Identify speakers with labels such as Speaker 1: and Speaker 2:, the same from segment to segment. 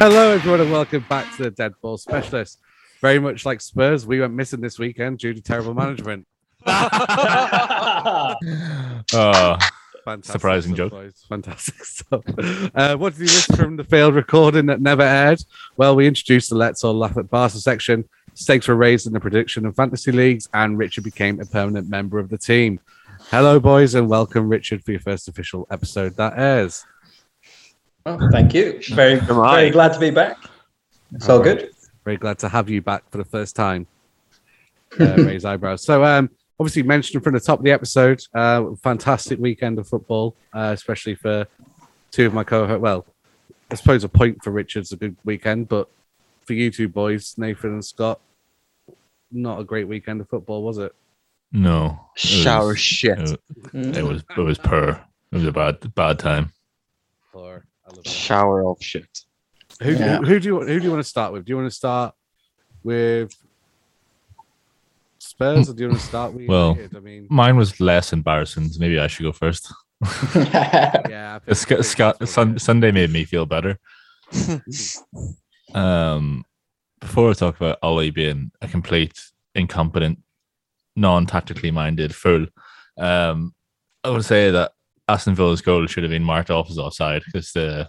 Speaker 1: Hello, everyone, and welcome back to the Dead Ball Specialist. Very much like Spurs, we went missing this weekend due to terrible management.
Speaker 2: Oh,
Speaker 1: Fantastic
Speaker 2: Surprising joke.
Speaker 1: boys. Fantastic stuff. Uh, what did you miss from the failed recording that never aired? Well, we introduced the Let's All Laugh at Barca section. Stakes were raised in the prediction of fantasy leagues, and Richard became a permanent member of the team. Hello, boys, and welcome, Richard, for your first official episode that airs.
Speaker 3: Oh, thank you. Very, very glad to be back. It's all good.
Speaker 1: Very glad to have you back for the first time. Uh, raise eyebrows. So, um, obviously, mentioned from the top of the episode, uh, fantastic weekend of football, uh, especially for two of my co-hosts. Well, I suppose a point for Richard's a good weekend, but for you two boys, Nathan and Scott, not a great weekend of football, was it?
Speaker 2: no. It
Speaker 4: Shower
Speaker 2: was-
Speaker 4: shit.
Speaker 2: It, it was it was per. It was a bad bad time.
Speaker 1: Or I love it.
Speaker 4: Shower of shit.
Speaker 1: Who,
Speaker 3: Yeah.
Speaker 1: who, who do you who do you want to start with? Do you want to start with Spurs, or do you want to start with
Speaker 2: Well,
Speaker 1: United? I mean,
Speaker 2: Mine was less embarrassing. so Maybe I should go first.
Speaker 1: yeah, I
Speaker 2: Scott, Scott Sun. Sunday made me feel better. Um, before I talk about Ole being a complete incompetent, non-tactically minded fool, um, I would say that Aston Villa's goal should have been marked off as offside because the,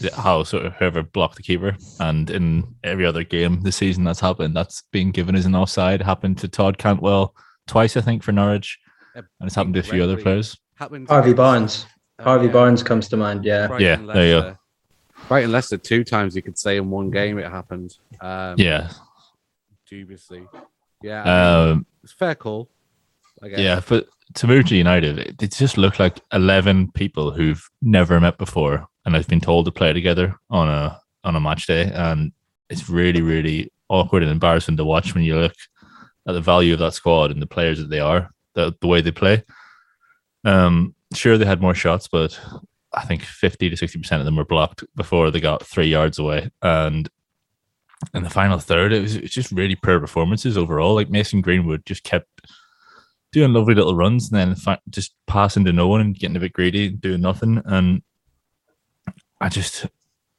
Speaker 2: the how sort of whoever blocked the keeper, and in every other game this season that's happened, that's been given as an offside. Happened to Todd Cantwell twice, I think, for Norwich, and it's happened to a few other players.
Speaker 1: Happened
Speaker 3: Harvey Barnes.
Speaker 1: uh,
Speaker 3: Harvey
Speaker 1: yeah,
Speaker 3: Barnes comes to mind. Yeah.
Speaker 1: Brighton,
Speaker 2: Yeah, there you go.
Speaker 1: Leicester. Brighton Leicester two times you could say in one game it happened. Um,
Speaker 2: Yeah,
Speaker 1: dubiously. Yeah,
Speaker 2: um,
Speaker 1: it's a fair call. I guess.
Speaker 2: Yeah, but to move to United, it, it just looked like eleven people who've never met before and have been told to play together on a on a match day, and it's really really awkward and embarrassing to watch when you look at the value of that squad and the players that they are, the the way they play. Um, sure they had more shots, but I think fifty to sixty percent of them were blocked before they got three yards away, and. In the final third, it was, it was just really poor performances overall. Like Mason Greenwood just kept doing lovely little runs and then fi- just passing to no one and getting a bit greedy and doing nothing. And I just,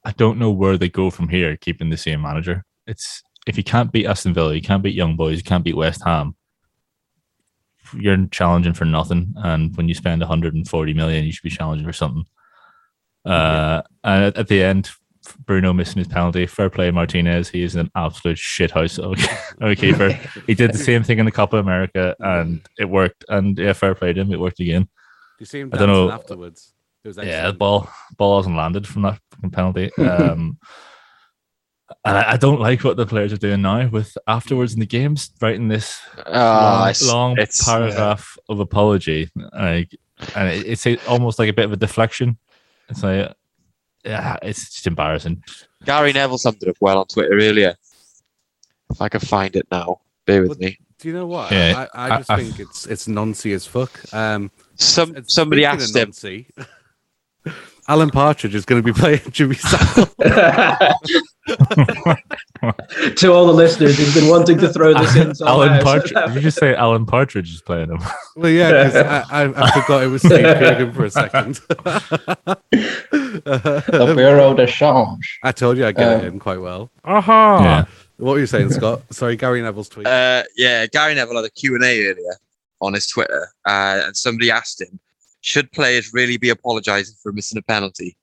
Speaker 2: I don't know where they go from here, keeping the same manager. It's if you can't beat Aston Villa, you can't beat Young Boys, you can't beat West Ham. You're challenging for nothing, and when you spend 140 million, you should be challenging for something. Uh, and at, at the end, Bruno missing his penalty. Fair play, Martinez. He is an absolute shithouse of of a keeper he did the same thing in the Copa America and it worked. And yeah, fair play to him. It worked again.
Speaker 1: You see him
Speaker 2: I don't know.
Speaker 1: afterwards? It was
Speaker 2: Yeah, the ball ball hasn't landed from that fucking penalty. Um, and I, I don't like what the players are doing now with afterwards in the games, writing this
Speaker 4: Ah,
Speaker 2: long,
Speaker 4: it's-
Speaker 2: long
Speaker 4: it's-
Speaker 2: paragraph of apology. Like, and it, it's almost like a bit of a deflection. It's like, yeah, it's just embarrassing.
Speaker 4: Gary Neville summed it up well on Twitter earlier. If I can find it now, bear with
Speaker 1: What-
Speaker 4: me.
Speaker 1: Do you know what?
Speaker 2: Yeah,
Speaker 1: I, I
Speaker 2: I-
Speaker 1: just
Speaker 2: I-
Speaker 1: think it's it's noncy as fuck. Um,
Speaker 4: Some
Speaker 1: and
Speaker 4: somebody
Speaker 1: speaking of
Speaker 4: asked him.
Speaker 1: noncy, Alan Partridge is going to be playing Jimmy Savile.
Speaker 3: to all the listeners, he's been wanting to throw this in.
Speaker 2: Alan Partridge. Did you just say Alan Partridge is playing him?
Speaker 1: well, yeah, 'cause I, I, I forgot it was Steve Coogan for a second.
Speaker 3: the Bureau de Change.
Speaker 1: I told you I get it
Speaker 3: Uh,
Speaker 1: in quite well.
Speaker 2: Yeah.
Speaker 1: What were you saying, Scott? Sorry, Gary Neville's tweet.
Speaker 4: Uh, yeah, Gary Neville had a Q&A earlier on his Twitter, uh, and somebody asked him, should players really be apologising for missing a penalty?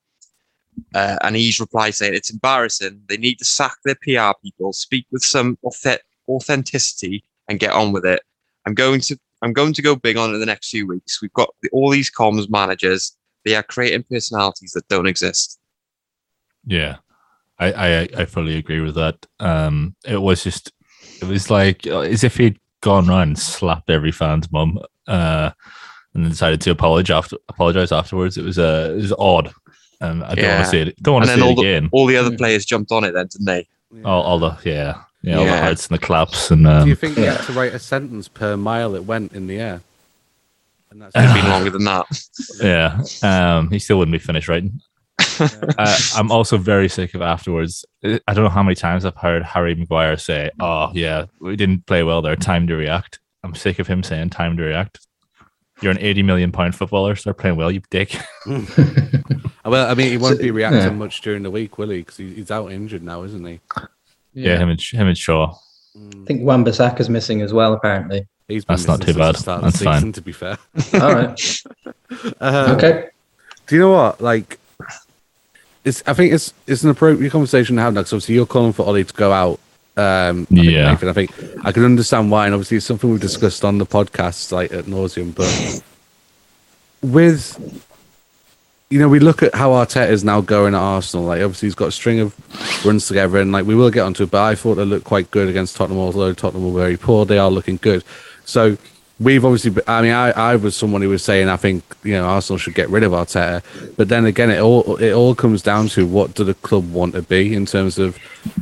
Speaker 4: Uh, and he's replied saying, it's embarrassing. They need to sack their PR people, speak with some auth- authenticity, and get on with it. I'm going to I'm going to go big on it the next few weeks. We've got the, all these comms managers. They are creating personalities that don't exist.
Speaker 2: Yeah, I, I I fully agree with that. Um, it was just it was like uh, as if he'd gone around and slapped every fan's mum, uh, and then decided to apologize after apologize afterwards. It was uh, it was odd, and I don't want to see it. Don't want
Speaker 4: And
Speaker 2: to
Speaker 4: then
Speaker 2: see
Speaker 4: all
Speaker 2: it
Speaker 4: the,
Speaker 2: again.
Speaker 4: all the other players jumped on it then, didn't they?
Speaker 2: all, all the yeah, yeah, all the
Speaker 4: Yeah.
Speaker 2: hearts and the claps and
Speaker 1: Do
Speaker 2: um,
Speaker 1: you think you had to write a sentence per mile it went in the air? And that's
Speaker 4: It's been longer than that.
Speaker 2: yeah, um, he still wouldn't be finished writing. uh, I'm also very sick of afterwards. I I don't know how many times I've heard Harry Maguire say, "Oh yeah, we didn't play well there. Time to react." I'm sick of him saying, "Time to react." You're an 80 million pound footballer. Start playing well, you dick.
Speaker 1: Well, I mean, he won't be reacting
Speaker 3: yeah.
Speaker 1: much during the week, will he? Because he's out injured now, isn't he?
Speaker 2: Yeah, him and him and Shaw.
Speaker 3: I think Wan is missing as well, apparently.
Speaker 1: He's been
Speaker 2: That's not too
Speaker 1: since the
Speaker 2: bad.
Speaker 1: start of the
Speaker 2: That's fine.
Speaker 1: To be fair.
Speaker 3: All right.
Speaker 1: Um,
Speaker 3: Okay.
Speaker 1: Do you know what? Like, it's. I think it's it's an appropriate conversation to have now. Because obviously you're calling for Ole to go out. Um, I think,
Speaker 2: Yeah.
Speaker 1: Nathan, I think I can understand why, and obviously it's something we've discussed on the podcast like at nauseum. But with, you know, we look at how Arteta is now going at Arsenal. Like, obviously he's got a string of runs together, and like we will get onto it. But I thought they looked quite good against Tottenham, although Tottenham were very poor. They are looking good. So we've obviously. I mean, I, I was someone who was saying I think you know Arsenal should get rid of Arteta, but then again, it all it all comes down to what do the club want to be in terms of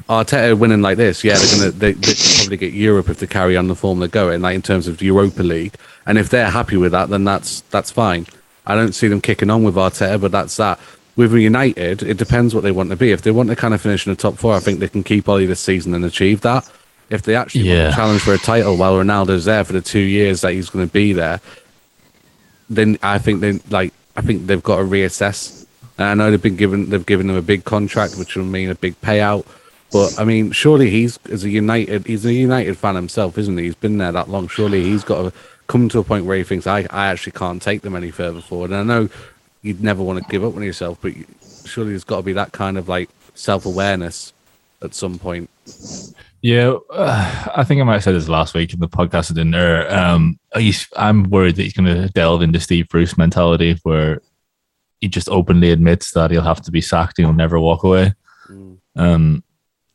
Speaker 1: Arteta winning like this. Yeah, they're gonna they, they probably get Europe if they carry on the form they're going, like in terms of Europa League, and if they're happy with that, then that's that's fine. I don't see them kicking on with Arteta, but that's that. With United, it depends what they want to be. If they want to kind of finish in the top four, I think they can keep Ole this season and achieve that. If they actually want
Speaker 2: Yeah.
Speaker 1: to challenge for a title while Ronaldo's there for the two years that he's going to be there, then I think they like I think they've got to reassess. And I know they've been given they've given him a big contract, which will mean a big payout. But I mean, surely he's as a United he's a United fan himself, isn't he? He's been there that long. Surely he's got to come to a point where he thinks I, I actually can't take them any further forward. And I know you'd never want to give up on yourself, but you- surely there's got to be that kind of like self awareness at some point.
Speaker 2: Yeah, uh, I think I might have said this last week in the podcast I didn't air. Um, he's, I'm worried that he's going to delve into Steve Bruce mentality, where he just openly admits that he'll have to be sacked and he'll never walk away.
Speaker 1: Mm.
Speaker 2: Um,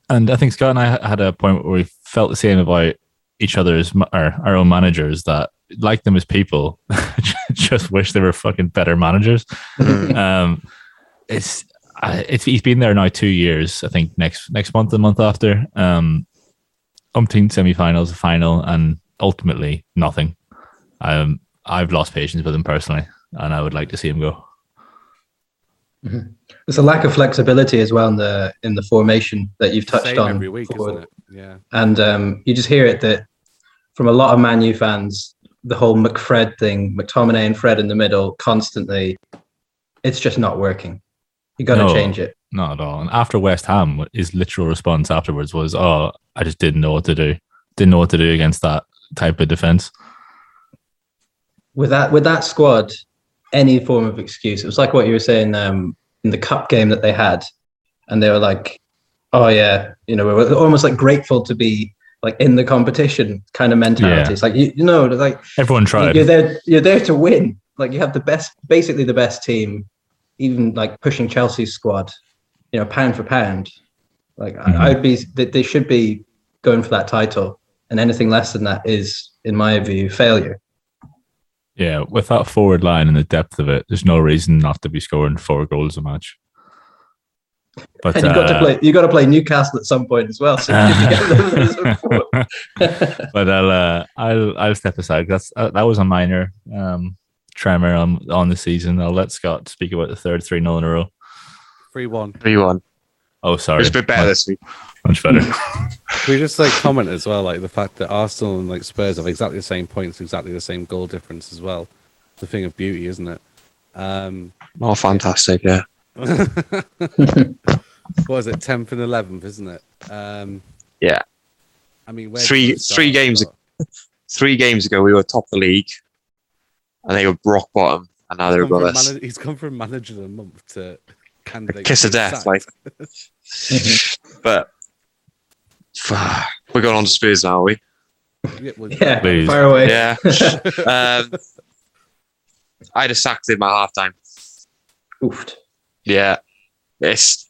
Speaker 2: and I think Scott and I had a point where we felt the same about each other's ma- our, our own managers that like them as people, just wish they were fucking better managers. um, it's I- it's he's been there now two years. I think next next month, the month after, um, umpteen semifinals, a final, and ultimately nothing. Um, I've lost patience with him personally, and I would like to see him go.
Speaker 3: There's a lack of flexibility as well in the in the formation that you've touched
Speaker 1: Same
Speaker 3: on
Speaker 1: every week,
Speaker 3: forward.
Speaker 1: isn't it? Yeah.
Speaker 3: and um, you just hear it that from a lot of Man U fans, the whole McFred thing, McTominay and Fred in the middle, constantly, it's just not working. You got to
Speaker 2: No.
Speaker 3: change it.
Speaker 2: Not at all. And after West Ham, his literal response afterwards was, "Oh, I just didn't know what to do. Didn't know what to do against that type of defense."
Speaker 3: With that, with that squad, any form of excuse. It was like what you were saying um, in the cup game that they had, and they were like, "Oh yeah, you know, we're almost like grateful to be like in the competition kind of mentality."
Speaker 2: Yeah.
Speaker 3: It's like you, you know, like
Speaker 2: Everyone tried.
Speaker 3: You're there. You're there to win. Like you have the best, basically the best team, even like pushing Chelsea's squad. You know, pound for pound. Like
Speaker 2: Mhm.
Speaker 3: I, I'd be. They, they should be going for that title, and anything less than that is, in my view, failure.
Speaker 2: Yeah, with that forward line and the depth of it, there's no reason not to be scoring four goals a match. But
Speaker 3: And you got to
Speaker 2: uh,
Speaker 3: play. You got to play Newcastle at some point as well. So you get them as a forward.
Speaker 2: but I'll uh, I'll I'll step aside. That's uh, that was a minor um, tremor on on the season. I'll let Scott speak about the third three 0 in a row.
Speaker 1: Three one.
Speaker 4: Three one.
Speaker 2: Oh, sorry,
Speaker 4: It's a bit better this week.
Speaker 2: much better.
Speaker 1: Can we just like comment as well, like the fact that Arsenal and like Spurs have exactly the same points, exactly the same goal difference as well. It's a thing of beauty, isn't it? Um,
Speaker 4: Oh, fantastic! Yeah.
Speaker 1: what is it, tenth and eleventh, isn't it? Um,
Speaker 4: Yeah.
Speaker 1: I mean, where
Speaker 4: Three-
Speaker 1: did it start?
Speaker 4: three games Three games ago, we were top of the league, and they were rock bottom, and now they're above us.
Speaker 1: mana- he's gone from manager of the month to candidate.
Speaker 4: Kiss of death,
Speaker 1: sacked.
Speaker 4: like. but we're going on to Spurs now, are we?
Speaker 1: yeah, well,
Speaker 3: yeah,
Speaker 2: Please.
Speaker 3: fire away.
Speaker 4: Yeah. um, I'd have sacked him at halftime.
Speaker 3: Oofed.
Speaker 4: Yeah, it's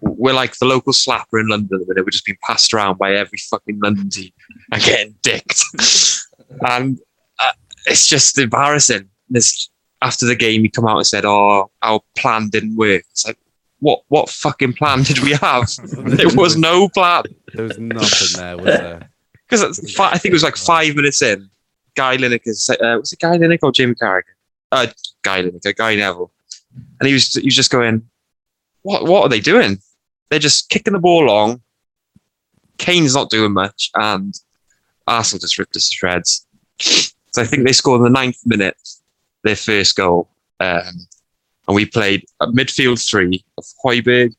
Speaker 4: we're like the local slapper in London. at the minute. We're just being passed around by every fucking London team and getting dicked, and uh, it's just embarrassing. This after the game, he come out and said, "Oh, our plan didn't work." It's like, what? What fucking plan did we have? there was no plan
Speaker 1: there was nothing there, was there?
Speaker 4: because I think it was like five minutes in. Guy Lineker, said- uh, was it Guy Lineker or Jimmy Carragher? Uh, Guy Lineker, Guy Neville, and he was he was just going, "What what are they doing? They're just kicking the ball along. Kane's not doing much, and Arsenal just ripped us to shreds." So I think they scored in the ninth minute their first goal. Um, and we played a midfield three of Højbjerg,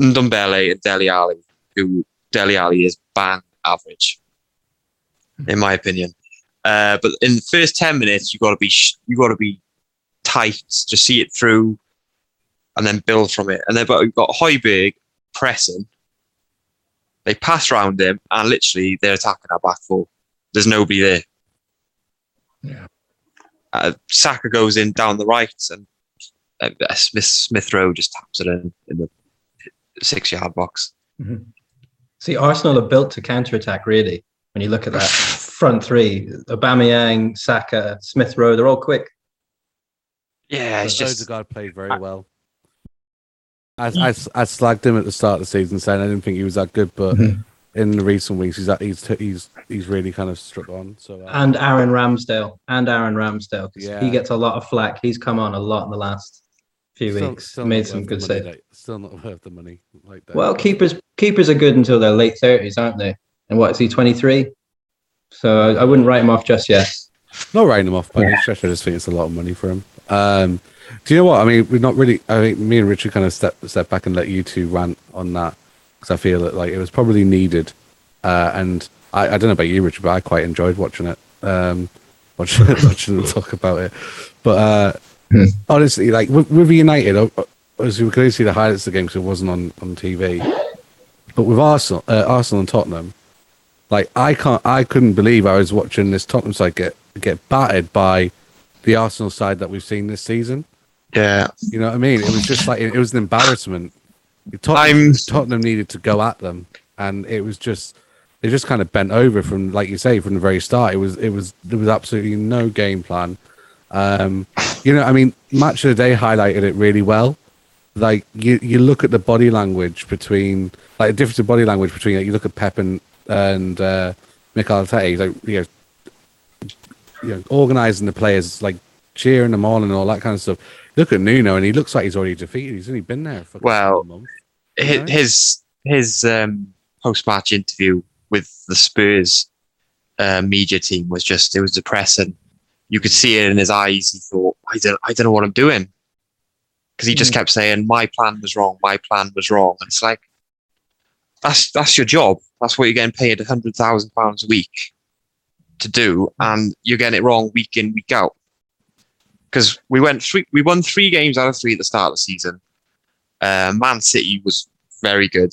Speaker 4: Ndombele, and Dele Alli, who Dele Alli is bang average, in my opinion. Uh, but in the first ten minutes, you got to be sh- you got to be tight to see it through, and then build from it. And then but we've got Højbjerg pressing. They pass round him, and literally they're attacking our back four. There's nobody there.
Speaker 3: Yeah.
Speaker 4: Uh, Saka goes in down the right, and uh, Smith Smith Rowe just taps it in in the six yard box.
Speaker 3: See, Arsenal are built to counter attack. Really, when you look at that front three, Aubameyang, Saka, Smith Rowe, they're all quick.
Speaker 4: Yeah, it's just
Speaker 1: Odegaard played very
Speaker 4: I-
Speaker 1: well. I, I, I slagged him at the start of the season, saying I didn't think he was that good, but
Speaker 3: Mhm.
Speaker 1: In the recent weeks, he's he's he's he's really kind of struck on. So uh,
Speaker 3: And Aaron Ramsdale, and Aaron Ramsdale, 'cause
Speaker 1: Yeah.
Speaker 3: he gets a lot of flack. He's come on a lot in the last few
Speaker 1: still-
Speaker 3: weeks.
Speaker 1: still
Speaker 3: Made some good saves.
Speaker 1: like, still not worth the money like that.
Speaker 3: Well, keepers keepers are good until their late thirties, aren't they? And what is he, twenty three? So I, I wouldn't write him off just yet.
Speaker 1: Not writing him off but stretch. I just think it's a lot of money for him. Um, do you know what? I mean, we're not really. I mean, me and Richard kind of step step back and let you two rant on that because I feel that like it was probably needed. Uh, and I, I don't know about you, Richard, but I quite enjoyed watching it. Um, watching watching them talk about it. But uh,
Speaker 3: Hmm.
Speaker 1: honestly, like with, with United, as we could see the highlights of the game because it wasn't on on TV. But with Arsenal, uh, Arsenal and Tottenham, like I can't, I couldn't believe I was watching this Tottenham side get get battered by the Arsenal side that we've seen this season.
Speaker 4: yeah.
Speaker 1: You know what I mean? It was just like it was an embarrassment. Tottenham, Tottenham needed to go at them, and it was just they just kind of bent over from, like you say, from the very start. It was it was there was absolutely no game plan. Um, you know, I mean, match of the day highlighted it really well. Like you, you look at the body language between, like the difference in body language between. Like, you look at Pep and and uh, Mikel Arteta. He's like, you know, you know, organizing the players, like cheering them on and all that kind of stuff. Look at Nuno, and he looks like he's already defeated. He's only been there for
Speaker 4: Well,
Speaker 1: a month.
Speaker 4: his his, his um, post match interview with the Spurs uh, media team was just it was depressing. You could see it in his eyes. He thought, I don't I don't know what I'm doing because he just
Speaker 3: Mm.
Speaker 4: kept saying my plan was wrong. My plan was wrong. And it's like that's that's your job. That's what you're getting paid a hundred thousand pounds a week to do, and you're getting it wrong week in week out. Because we went three, we won three games out of three at the start of the season. Uh, Man City was very good,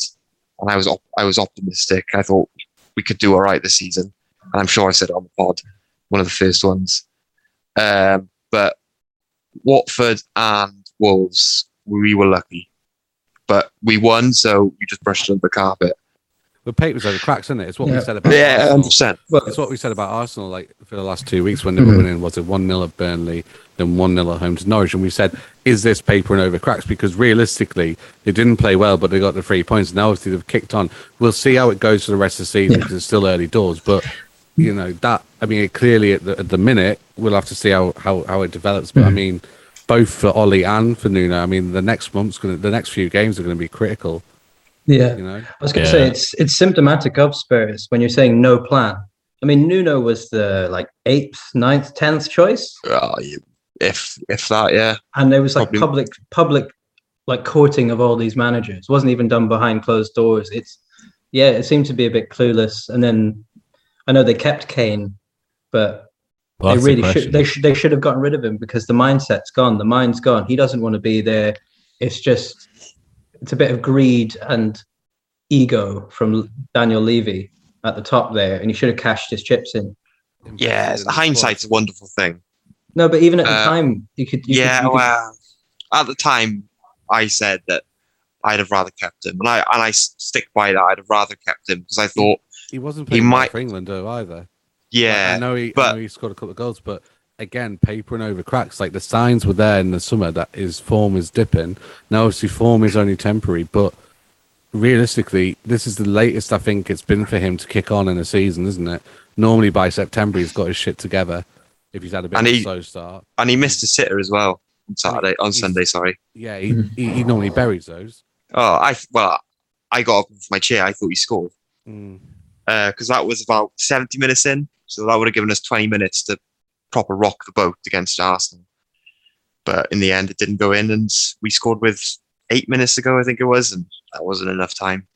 Speaker 4: and I was op- I was optimistic. I thought we could do all right this season, and I'm sure I said on the pod, one of the first ones. Um, but Watford and Wolves, we were lucky, but we won, so we just brushed under the carpet.
Speaker 1: The papers over cracks, isn't it? It's what we said about
Speaker 4: Yeah,
Speaker 1: Arsenal.
Speaker 4: hundred percent.
Speaker 3: Well,
Speaker 1: It's what we said about Arsenal, like for the last two weeks when they were
Speaker 3: Mhm.
Speaker 1: winning. Was it one 0 at Burnley, then one 0 at home to Norwich? And we said, is this papering over cracks? Because realistically, they didn't play well, but they got the three points. Now, obviously, they've kicked on. We'll see how it goes for the rest of the season
Speaker 3: Yeah.
Speaker 1: because it's still early doors. But you know that I mean, clearly at the, at the minute, we'll have to see how how, how it develops. But I
Speaker 3: Mhm.
Speaker 1: mean, both for Ole and for Nuno. I mean, the next month's gonna, the next few games are going to be critical.
Speaker 3: Yeah.
Speaker 1: You know,
Speaker 3: I was going to
Speaker 2: Yeah.
Speaker 3: say it's it's symptomatic of Spurs when you're saying no plan. I mean, Nuno was the like eighth, ninth, tenth choice,
Speaker 4: Oh, if if that, yeah,
Speaker 3: and there was like
Speaker 4: Probably-
Speaker 3: public public like courting of all these managers. It wasn't even done behind closed doors. It's yeah, it seemed to be a bit clueless. And then I know they kept Kane, but
Speaker 2: Well,
Speaker 3: they
Speaker 2: that's the
Speaker 3: really should they should they should have gotten rid of him because the mindset's gone. The mind's gone. He doesn't want to be there. It's just it's a bit of greed and ego from Daniel Levy at the top there, and he should have cashed his chips in.
Speaker 4: yeah.
Speaker 1: Invested in
Speaker 4: Hindsight's a wonderful thing.
Speaker 3: No, but even at the
Speaker 4: Uh,
Speaker 3: time, you could. You
Speaker 4: yeah,
Speaker 3: could, you could-
Speaker 4: well, at the time, I said that I'd have rather kept him, and I and I s- stick by that. I'd have rather kept him because I thought,
Speaker 1: He wasn't
Speaker 4: He
Speaker 1: playing well
Speaker 4: might-
Speaker 1: for England though either.
Speaker 4: yeah,
Speaker 1: I know he, I
Speaker 4: but-
Speaker 1: know he scored a couple of goals, but again, papering over cracks. Like the signs were there in the summer that his form is dipping. Now, obviously, form is only temporary, but realistically, this is the latest I think it's been for him to kick on in a season, isn't it? Normally by September, he's got his shit together. If he's had a bit
Speaker 4: And
Speaker 1: of a
Speaker 4: he-
Speaker 1: slow start,
Speaker 4: and he missed a sitter as well on Saturday, on
Speaker 1: He's-
Speaker 4: Sunday. Sorry.
Speaker 1: yeah, he, he, he normally buries those.
Speaker 4: Oh, I well, I got up from my chair. I thought he scored
Speaker 1: Mm.
Speaker 4: because that was about seventy minutes in, so that would have given us twenty minutes to proper rock the boat against Arsenal. but in the end, it didn't go in, and we scored with eight minutes ago, I think it was, and that wasn't enough time.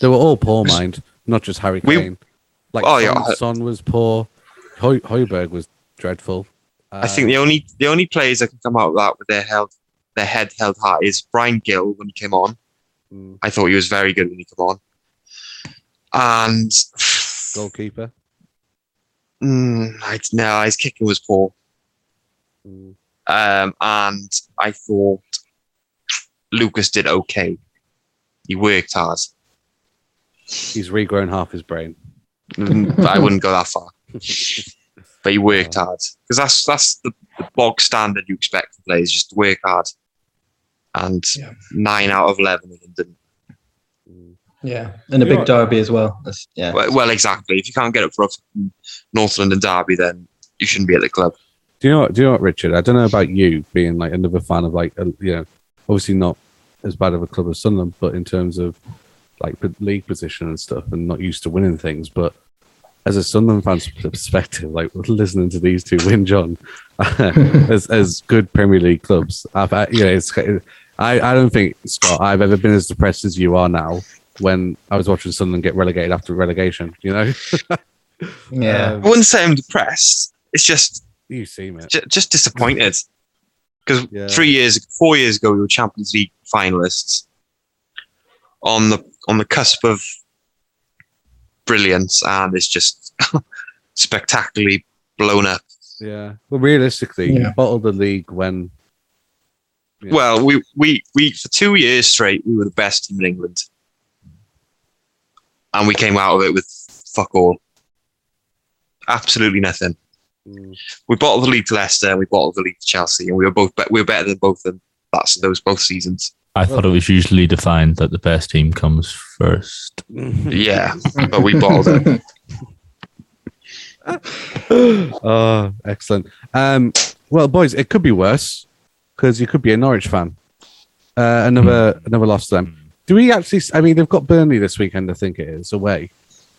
Speaker 1: They were all poor, mind, not just Harry
Speaker 4: We-
Speaker 1: Kane. Like
Speaker 4: Oh,
Speaker 1: Son,
Speaker 4: yeah.
Speaker 1: Son was poor. Højbjerg was dreadful. Uh,
Speaker 4: I think the only the only players that can come out of that with their held their head held high is Bryan Gil when he came on.
Speaker 1: mm,
Speaker 4: I thought he was very good when he came on, and
Speaker 1: goalkeeper.
Speaker 4: Mm, I, no, his kicking was poor.
Speaker 1: Mm,
Speaker 4: Um, and I thought Lucas did okay. He worked hard.
Speaker 1: he's regrown half his brain.
Speaker 4: Mm, I wouldn't go that far. But he worked hard because that's that's the, the bog standard you expect from players, just work hard. And
Speaker 3: Yeah.
Speaker 4: nine out of eleven of them didn't.
Speaker 3: Yeah, and a big derby as well. That's, yeah,
Speaker 4: Well, well, exactly. If you can't get up for a fucking North London derby, then you shouldn't be at the club.
Speaker 1: Do you know what? Do you know what, Richard? I don't know about you being like another fan of like uh, you know, obviously not as bad of a club as Sunderland, but in terms of like league position and stuff, and not used to winning things. But as a Sunderland fan's perspective, like listening to these two win, John, as as good Premier League clubs, I've, I, you know, it's I I don't think Scott I've ever been as depressed as you are now when I was watching Sunderland get relegated after relegation. You know,
Speaker 3: yeah.
Speaker 1: Um,
Speaker 4: I wouldn't say I'm depressed. It's just
Speaker 1: you seem it.
Speaker 4: j- just disappointed because
Speaker 1: Yeah.
Speaker 4: three years, four years ago, we were Champions League finalists on the on the cusp of brilliance, and it's just spectacularly blown up.
Speaker 1: Yeah. Well, realistically, you
Speaker 3: Yeah.
Speaker 1: bottled the league when. Yeah.
Speaker 4: Well, we, we we for two years straight, we were the best team in England, and we came out of it with fuck all, absolutely nothing.
Speaker 1: Mm,
Speaker 4: We bottled the lead to Leicester, and we bottled the lead to Chelsea, and we were both be- we were better than both of them. That's those both seasons.
Speaker 2: I thought it was usually defined that the best team comes first.
Speaker 4: Yeah, but we bottled it.
Speaker 1: oh, excellent. Um, well, boys, it could be worse because you could be a Norwich fan. Uh, another another loss to them. Do we actually? I mean, they've got Burnley this weekend. I think it is away.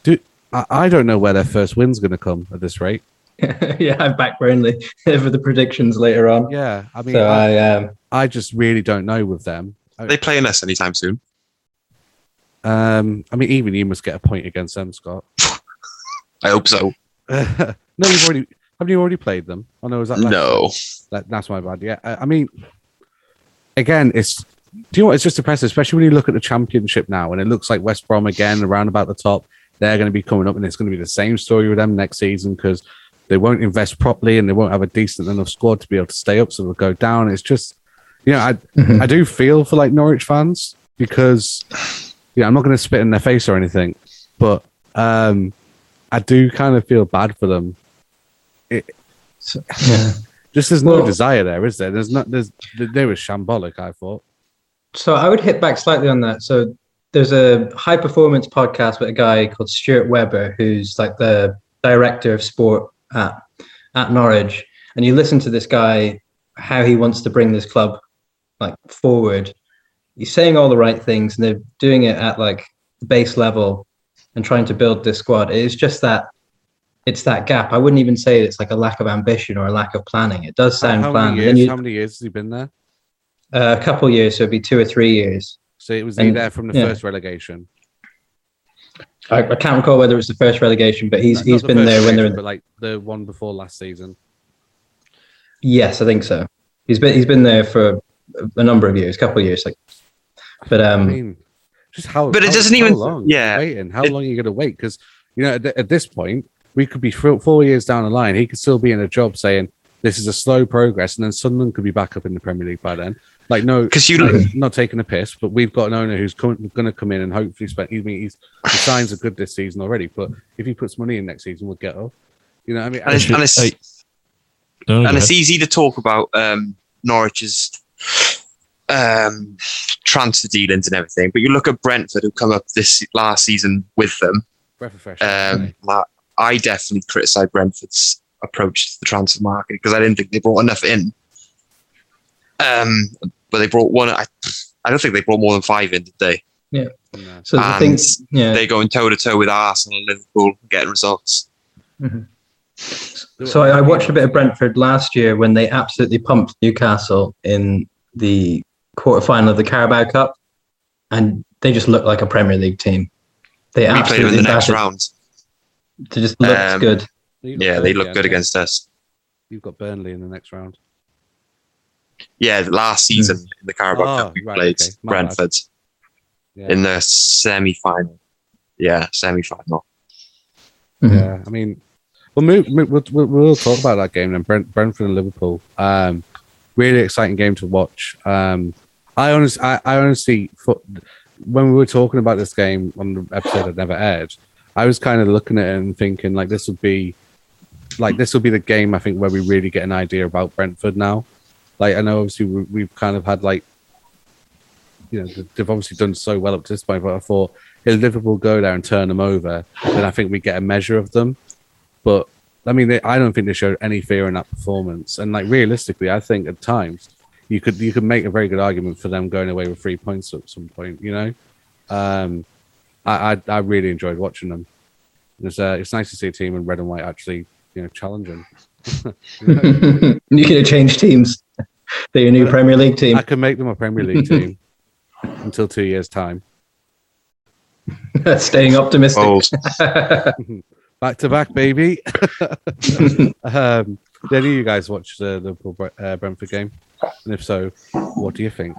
Speaker 1: Do I, I don't know where their first win's going to come at this rate.
Speaker 3: yeah, I'm back Burnley for the predictions later on.
Speaker 1: Yeah, I mean,
Speaker 3: So
Speaker 1: I,
Speaker 3: I um,
Speaker 1: I just really don't know with them.
Speaker 4: they playing us anytime soon?
Speaker 1: Um, I mean, even you must get a point against them, Scott.
Speaker 4: I hope so.
Speaker 1: no, you've already haven't you already played them? Oh no, is that last
Speaker 4: No,
Speaker 1: That, that's my bad. Yeah, I, I mean, again, it's. Do you know what? It's just depressing, especially when you look at the championship now, and it looks like West Brom again around about the top. They're going to be coming up, and it's going to be the same story with them next season because they won't invest properly and they won't have a decent enough squad to be able to stay up, so they'll go down. It's just, you know, I
Speaker 3: Mhm.
Speaker 1: I do feel for like Norwich fans because, yeah, I'm not going to spit in their face or anything, but um, I do kind of feel bad for them.
Speaker 3: so- yeah.
Speaker 1: Just there's no
Speaker 3: Well-
Speaker 1: desire there, is there? There's not. There's they were shambolic. I thought.
Speaker 3: So I would hit back slightly on that. So there's a high performance podcast with a guy called Stuart Webber, who's like the director of sport at at Norwich. And you listen to this guy, how he wants to bring this club like forward. He's saying all the right things, and they're doing it at like the base level and trying to build this squad. It's just that it's that gap. I wouldn't even say it's like a lack of ambition or a lack of planning. It does sound
Speaker 1: how
Speaker 3: planned.
Speaker 1: many
Speaker 3: And
Speaker 1: years?
Speaker 3: you-
Speaker 1: How many years has he been there?
Speaker 3: Uh, a couple years, so it'd be two or three years.
Speaker 1: So it was he
Speaker 3: And-
Speaker 1: there from the
Speaker 3: yeah.
Speaker 1: first relegation.
Speaker 3: I, I can't recall whether it's the first relegation, but he's
Speaker 1: No,
Speaker 3: he's
Speaker 1: not the
Speaker 3: been
Speaker 1: first
Speaker 3: there when they're in
Speaker 1: but like the one before last season.
Speaker 3: yes, I think so. He's been he's been there for a number of years, a couple of years, like. But
Speaker 1: I
Speaker 3: um,
Speaker 1: mean, just how?
Speaker 4: But it doesn't
Speaker 1: how
Speaker 4: even-
Speaker 1: Long
Speaker 4: yeah.
Speaker 1: waiting. How
Speaker 4: It-
Speaker 1: long are you going to wait? Because you know, at, at this point, we could be four, four years down the line. He could still be in a job saying this is a slow progress, and then Sunderland could be back up in the Premier League by then. Like, no,
Speaker 4: because you
Speaker 1: like, not taking a piss, but we've got an owner who's going to come in and hopefully spend. I mean, he's the signs are good this season already, but if he puts money in next season, we'll get off. You know, what I mean,
Speaker 4: and it's, and it's,
Speaker 2: Hey,
Speaker 4: and it's easy to talk about um, Norwich's um, transfer dealings and everything, but you look at Brentford who come up this last season with them.
Speaker 1: fresh.
Speaker 4: Um, I- I definitely criticise Brentford's approach to the transfer market because I didn't think they brought enough in. Um, but they brought one. I, I don't think they brought more than five in, did they?
Speaker 1: No.
Speaker 3: so the
Speaker 4: and
Speaker 3: thing, yeah,
Speaker 4: They're going toe to toe with Arsenal and Liverpool, getting results.
Speaker 3: Mhm. So I, I watched a bit of Brentford last year when they absolutely pumped Newcastle in the quarterfinal of the Carabao Cup, and they just looked like a Premier League team. They
Speaker 4: We played them in
Speaker 3: absolutely
Speaker 4: the next
Speaker 3: battered-
Speaker 4: round.
Speaker 3: They just looked
Speaker 4: Um,
Speaker 3: good.
Speaker 4: Yeah, they
Speaker 1: Burnley,
Speaker 4: look good against us.
Speaker 1: You've got Burnley in the next round.
Speaker 4: Yeah, last season in the Carabao
Speaker 1: Oh,
Speaker 4: Cup we
Speaker 1: right,
Speaker 4: played
Speaker 1: okay.
Speaker 4: Brentford
Speaker 1: Yeah.
Speaker 4: in the semi-final. Yeah, semi-final.
Speaker 3: Mhm.
Speaker 1: Yeah, I mean, we'll move. move- We'll, we'll, we'll talk about that game then. Brent, Brentford and Liverpool. Um, really exciting game to watch. Um, I honestly, I, I honestly, thought- when we were talking about this game on the episode that never aired, I was kind of looking at it and thinking like this would be, like this will be the game I think where we really get an idea about Brentford now. Like I know obviously we, we've kind of had like, you know, they've obviously done so well up to this point, but I thought if Liverpool go there and turn them over, then I think we get a measure of them. But I mean, they, I don't think they showed any fear in that performance. And like realistically, I think at times you could you could make a very good argument for them going away with three points at some point. You know, um, I, I I really enjoyed watching them. It's uh, it's nice to see a team in red and white actually you know challenging.
Speaker 3: you could have changed teams. They're your new
Speaker 1: Uh,
Speaker 3: Premier League team.
Speaker 1: I can make them a Premier League team until two years time.
Speaker 3: Staying optimistic.
Speaker 4: Oh,
Speaker 1: Back to back, baby. um, did any of you guys watch the Liverpool uh, Brentford game? And if so, what do you think?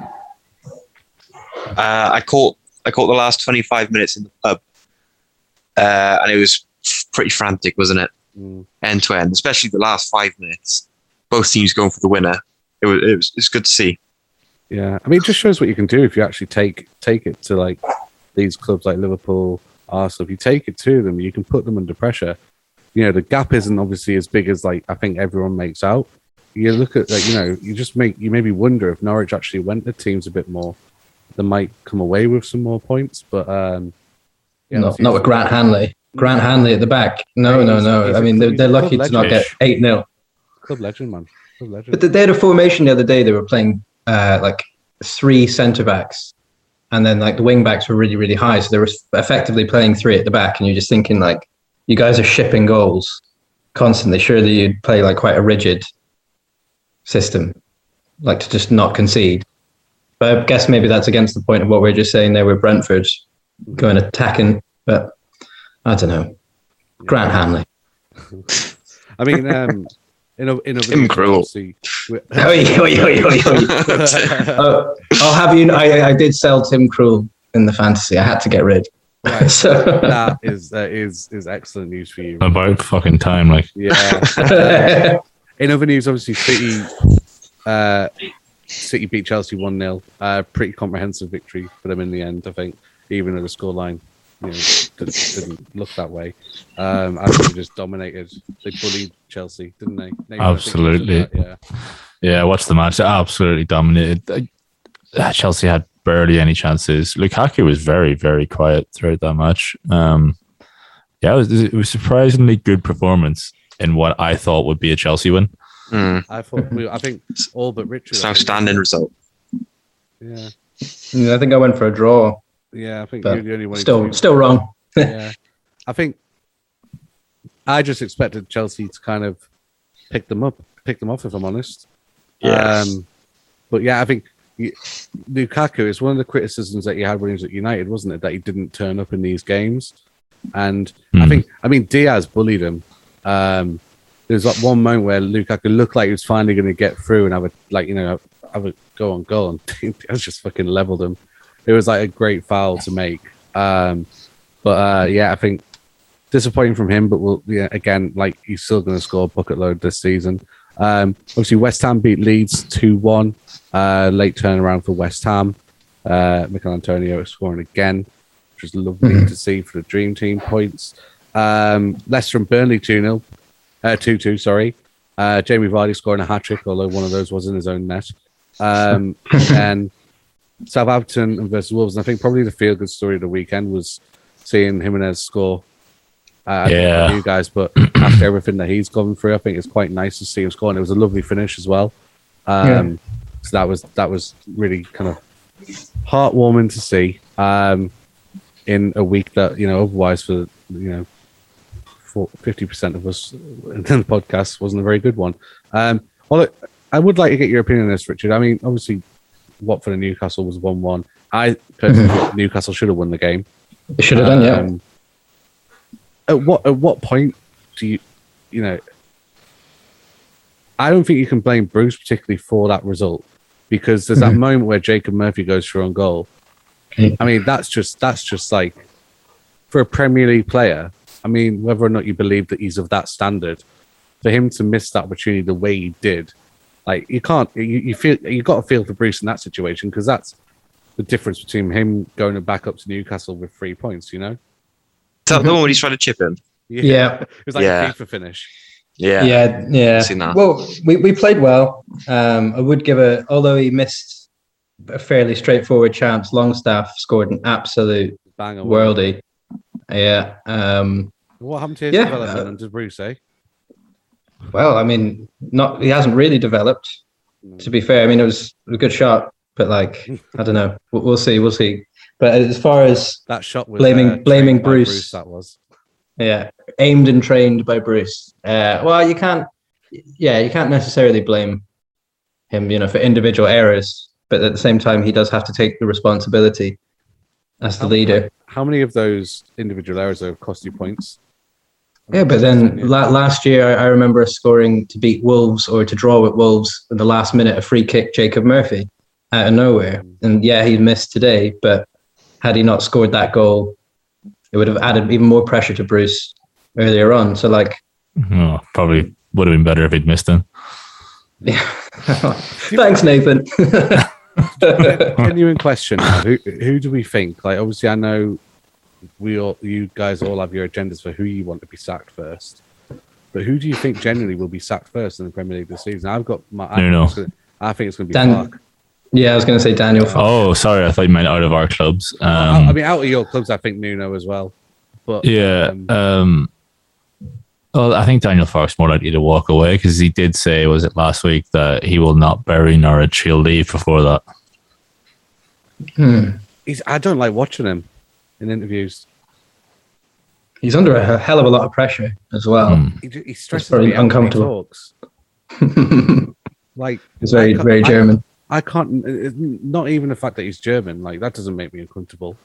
Speaker 4: uh, I caught I caught the last 25 minutes in the pub, uh, and it was pretty frantic, wasn't it?
Speaker 1: Mm,
Speaker 4: End to end, especially the last five minutes. Both teams going for the winner. It was it was it's good to see.
Speaker 1: yeah, I mean, it just shows what you can do if you actually take take it to like these clubs like Liverpool, Arsenal. If you take it to them, you can put them under pressure. You know, the gap isn't obviously as big as like I think everyone makes out. You look at like you know, you just make you maybe wonder if Norwich actually went the teams a bit more, they might come away with some more points. But um, yeah,
Speaker 3: not, not with Grant Hanley. Grant Hanley at the back. No, no, no. I mean, they're, they're lucky to not get 8 0.
Speaker 1: club legend, man.
Speaker 3: But they had a formation the other day. They were playing uh, like three centre backs, and then like the wing backs were really, really high. So they were effectively playing three at the back, and you're just thinking like, you guys are shipping goals constantly. Surely you'd play like quite a rigid system, like to just not concede. But I guess maybe that's against the point of what we are just saying there with Brentford going attacking. But I don't know. Grant Hanley.
Speaker 1: I mean, um, in a in a
Speaker 4: Tim Krul.
Speaker 3: Oh, I'll have you. I, I did sell Tim Krul in the fantasy. I had to get rid.
Speaker 1: Right.
Speaker 3: so
Speaker 1: that is uh, is is excellent news for you.
Speaker 2: About fucking time, like
Speaker 1: Yeah. In other news, obviously, City uh, City beat Chelsea one 0 uh, Pretty comprehensive victory for them in the end. I think, even at the scoreline you know, didn't, didn't look that way. Um, I think they just dominated. They bullied Chelsea, didn't they? Maybe I think you said
Speaker 2: Absolutely.
Speaker 1: that, yeah.
Speaker 2: yeah, watch the match. They absolutely dominated. Uh, Chelsea had barely any chances. Lukaku was very, very quiet throughout that match. Um, yeah, it was, it was surprisingly good performance in what I thought would be a Chelsea win.
Speaker 4: Mm,
Speaker 1: I thought. We, I think all but Richard.
Speaker 4: it's an outstanding result.
Speaker 1: Yeah,
Speaker 3: I think I went for a draw.
Speaker 1: yeah. I think
Speaker 3: But
Speaker 1: you're the only one.
Speaker 3: Still, still wrong.
Speaker 1: Yeah. I think I just expected Chelsea to kind of pick them up, pick them off. If I'm honest.
Speaker 4: Yeah.
Speaker 1: Um, but yeah, I think Lukaku is one of the criticisms that he had when he was at United, wasn't it? That he didn't turn up in these games, and I
Speaker 2: Hmm.
Speaker 1: think I mean Dias bullied him. Um, there was like one moment where Lukaku looked like he was finally going to get through and have a like you know have a go on goal, and Dias just fucking leveled him. It was like a great foul to make. Um, but uh, yeah, I think disappointing from him. But we'll yeah again like he's still going to score a bucket load this season. Um, obviously, West Ham beat Leeds 2 1. Uh, late turnaround for West Ham. Uh, Michael Antonio scoring again, which is lovely
Speaker 3: Mhm.
Speaker 1: to see for the Dream Team points. Um, Leicester and Burnley 2 0. Uh, 2 2, sorry. Uh, Jamie Vardy scoring a hat trick, although one of those was in his own net. Um, and Southampton versus Wolves. And I think probably the feel good story of the weekend was seeing Jimenez score. Uh, I don't
Speaker 2: Yeah.
Speaker 1: you guys, but after everything that he's gone through, I think it's quite nice to see him score. And it was a lovely finish as well. Um, So that was that was really kind of heartwarming to see um, in a week that you know otherwise for you know fifty percent of us in the podcast wasn't a very good one. Um, well, I would like to get your opinion on this, Richard. I mean, obviously, Watford and Newcastle was one-one. I personally thought Newcastle should have won the game.
Speaker 3: They should have done, yeah.
Speaker 1: Um, At what at what point do you you know? I don't think you can blame Bruce particularly for that result because there's that
Speaker 3: Mhm.
Speaker 1: moment where Jacob Murphy goes through on goal. I mean, that's just that's just like for a Premier League player. I mean, whether or not you believe that he's of that standard, for him to miss that opportunity the way he did, like you can't. You, you feel you got to feel for Bruce in that situation because that's the difference between him going back up to Newcastle with three points. You know.
Speaker 4: Is that the one when he's trying to chip in?
Speaker 3: Yeah.
Speaker 1: it was like
Speaker 4: Yeah.
Speaker 1: a FIFA finish.
Speaker 4: Yeah.
Speaker 3: Yeah, yeah. Well, we, we played well. Um, I would give a, although he missed a fairly straightforward chance, Longstaff scored an absolute
Speaker 1: Bang on.
Speaker 3: worldie. Yeah. Um,
Speaker 1: What happened to his
Speaker 3: Yeah.
Speaker 1: development under Bruce? Eh?
Speaker 3: well, I mean, not he hasn't really developed. To be fair, I mean, it was a good shot, but like, I don't know. We'll, we'll see. We'll see. But as far as
Speaker 1: That shot was
Speaker 3: Blaming-
Speaker 1: uh,
Speaker 3: blaming
Speaker 1: by
Speaker 3: Bruce.
Speaker 1: That was.
Speaker 3: yeah, aimed and trained by Bruce. Uh, well, you can't. Yeah, you can't necessarily blame him, you know, for individual errors. But at the same time, he does have to take the responsibility as the
Speaker 1: How-
Speaker 3: leader.
Speaker 1: How many of those individual errors have cost you points?
Speaker 3: Yeah, but then la- last year, I remember scoring to beat Wolves or to draw with Wolves in the last minute, a free kick, Jacob Murphy, out of nowhere. Mm. And yeah, he missed today, but had he not scored that goal, it would have added even more pressure to Bruce earlier on. So, like,
Speaker 2: Oh, probably would have been better if he'd missed him.
Speaker 3: yeah. Thanks, Nathan.
Speaker 1: genuine question. Who who do we think? Like, obviously, I know we all, you guys all have your agendas for who you want to be sacked first. But who do you think genuinely will be sacked first in the Premier League this season? I've got my. I,
Speaker 2: Nuno.
Speaker 1: think, it's gonna, I think it's going to be
Speaker 3: Dan-
Speaker 1: Clark.
Speaker 3: Yeah, I was going to say Daniel. Farke.
Speaker 2: Oh, sorry, I thought you meant out of our clubs. Um,
Speaker 1: I, I mean, out of your clubs, I think Nuno as well. But
Speaker 2: yeah.
Speaker 1: um,
Speaker 2: Um, well, I think Daniel Farke's more likely to walk away because he did say, was it last week, that he will not bury Norwich. He'll leave before that.
Speaker 3: Hmm.
Speaker 1: he's. I don't like watching him in interviews.
Speaker 3: He's under a hell of a lot of pressure as well.
Speaker 2: Hmm.
Speaker 1: He, he stresses
Speaker 3: very
Speaker 1: me out he
Speaker 3: uncomfortable.
Speaker 1: talks. Like
Speaker 3: He's very,
Speaker 1: I can't-
Speaker 3: very
Speaker 1: I-
Speaker 3: German.
Speaker 1: I can't. Not even the fact that he's German. Like that doesn't make me uncomfortable.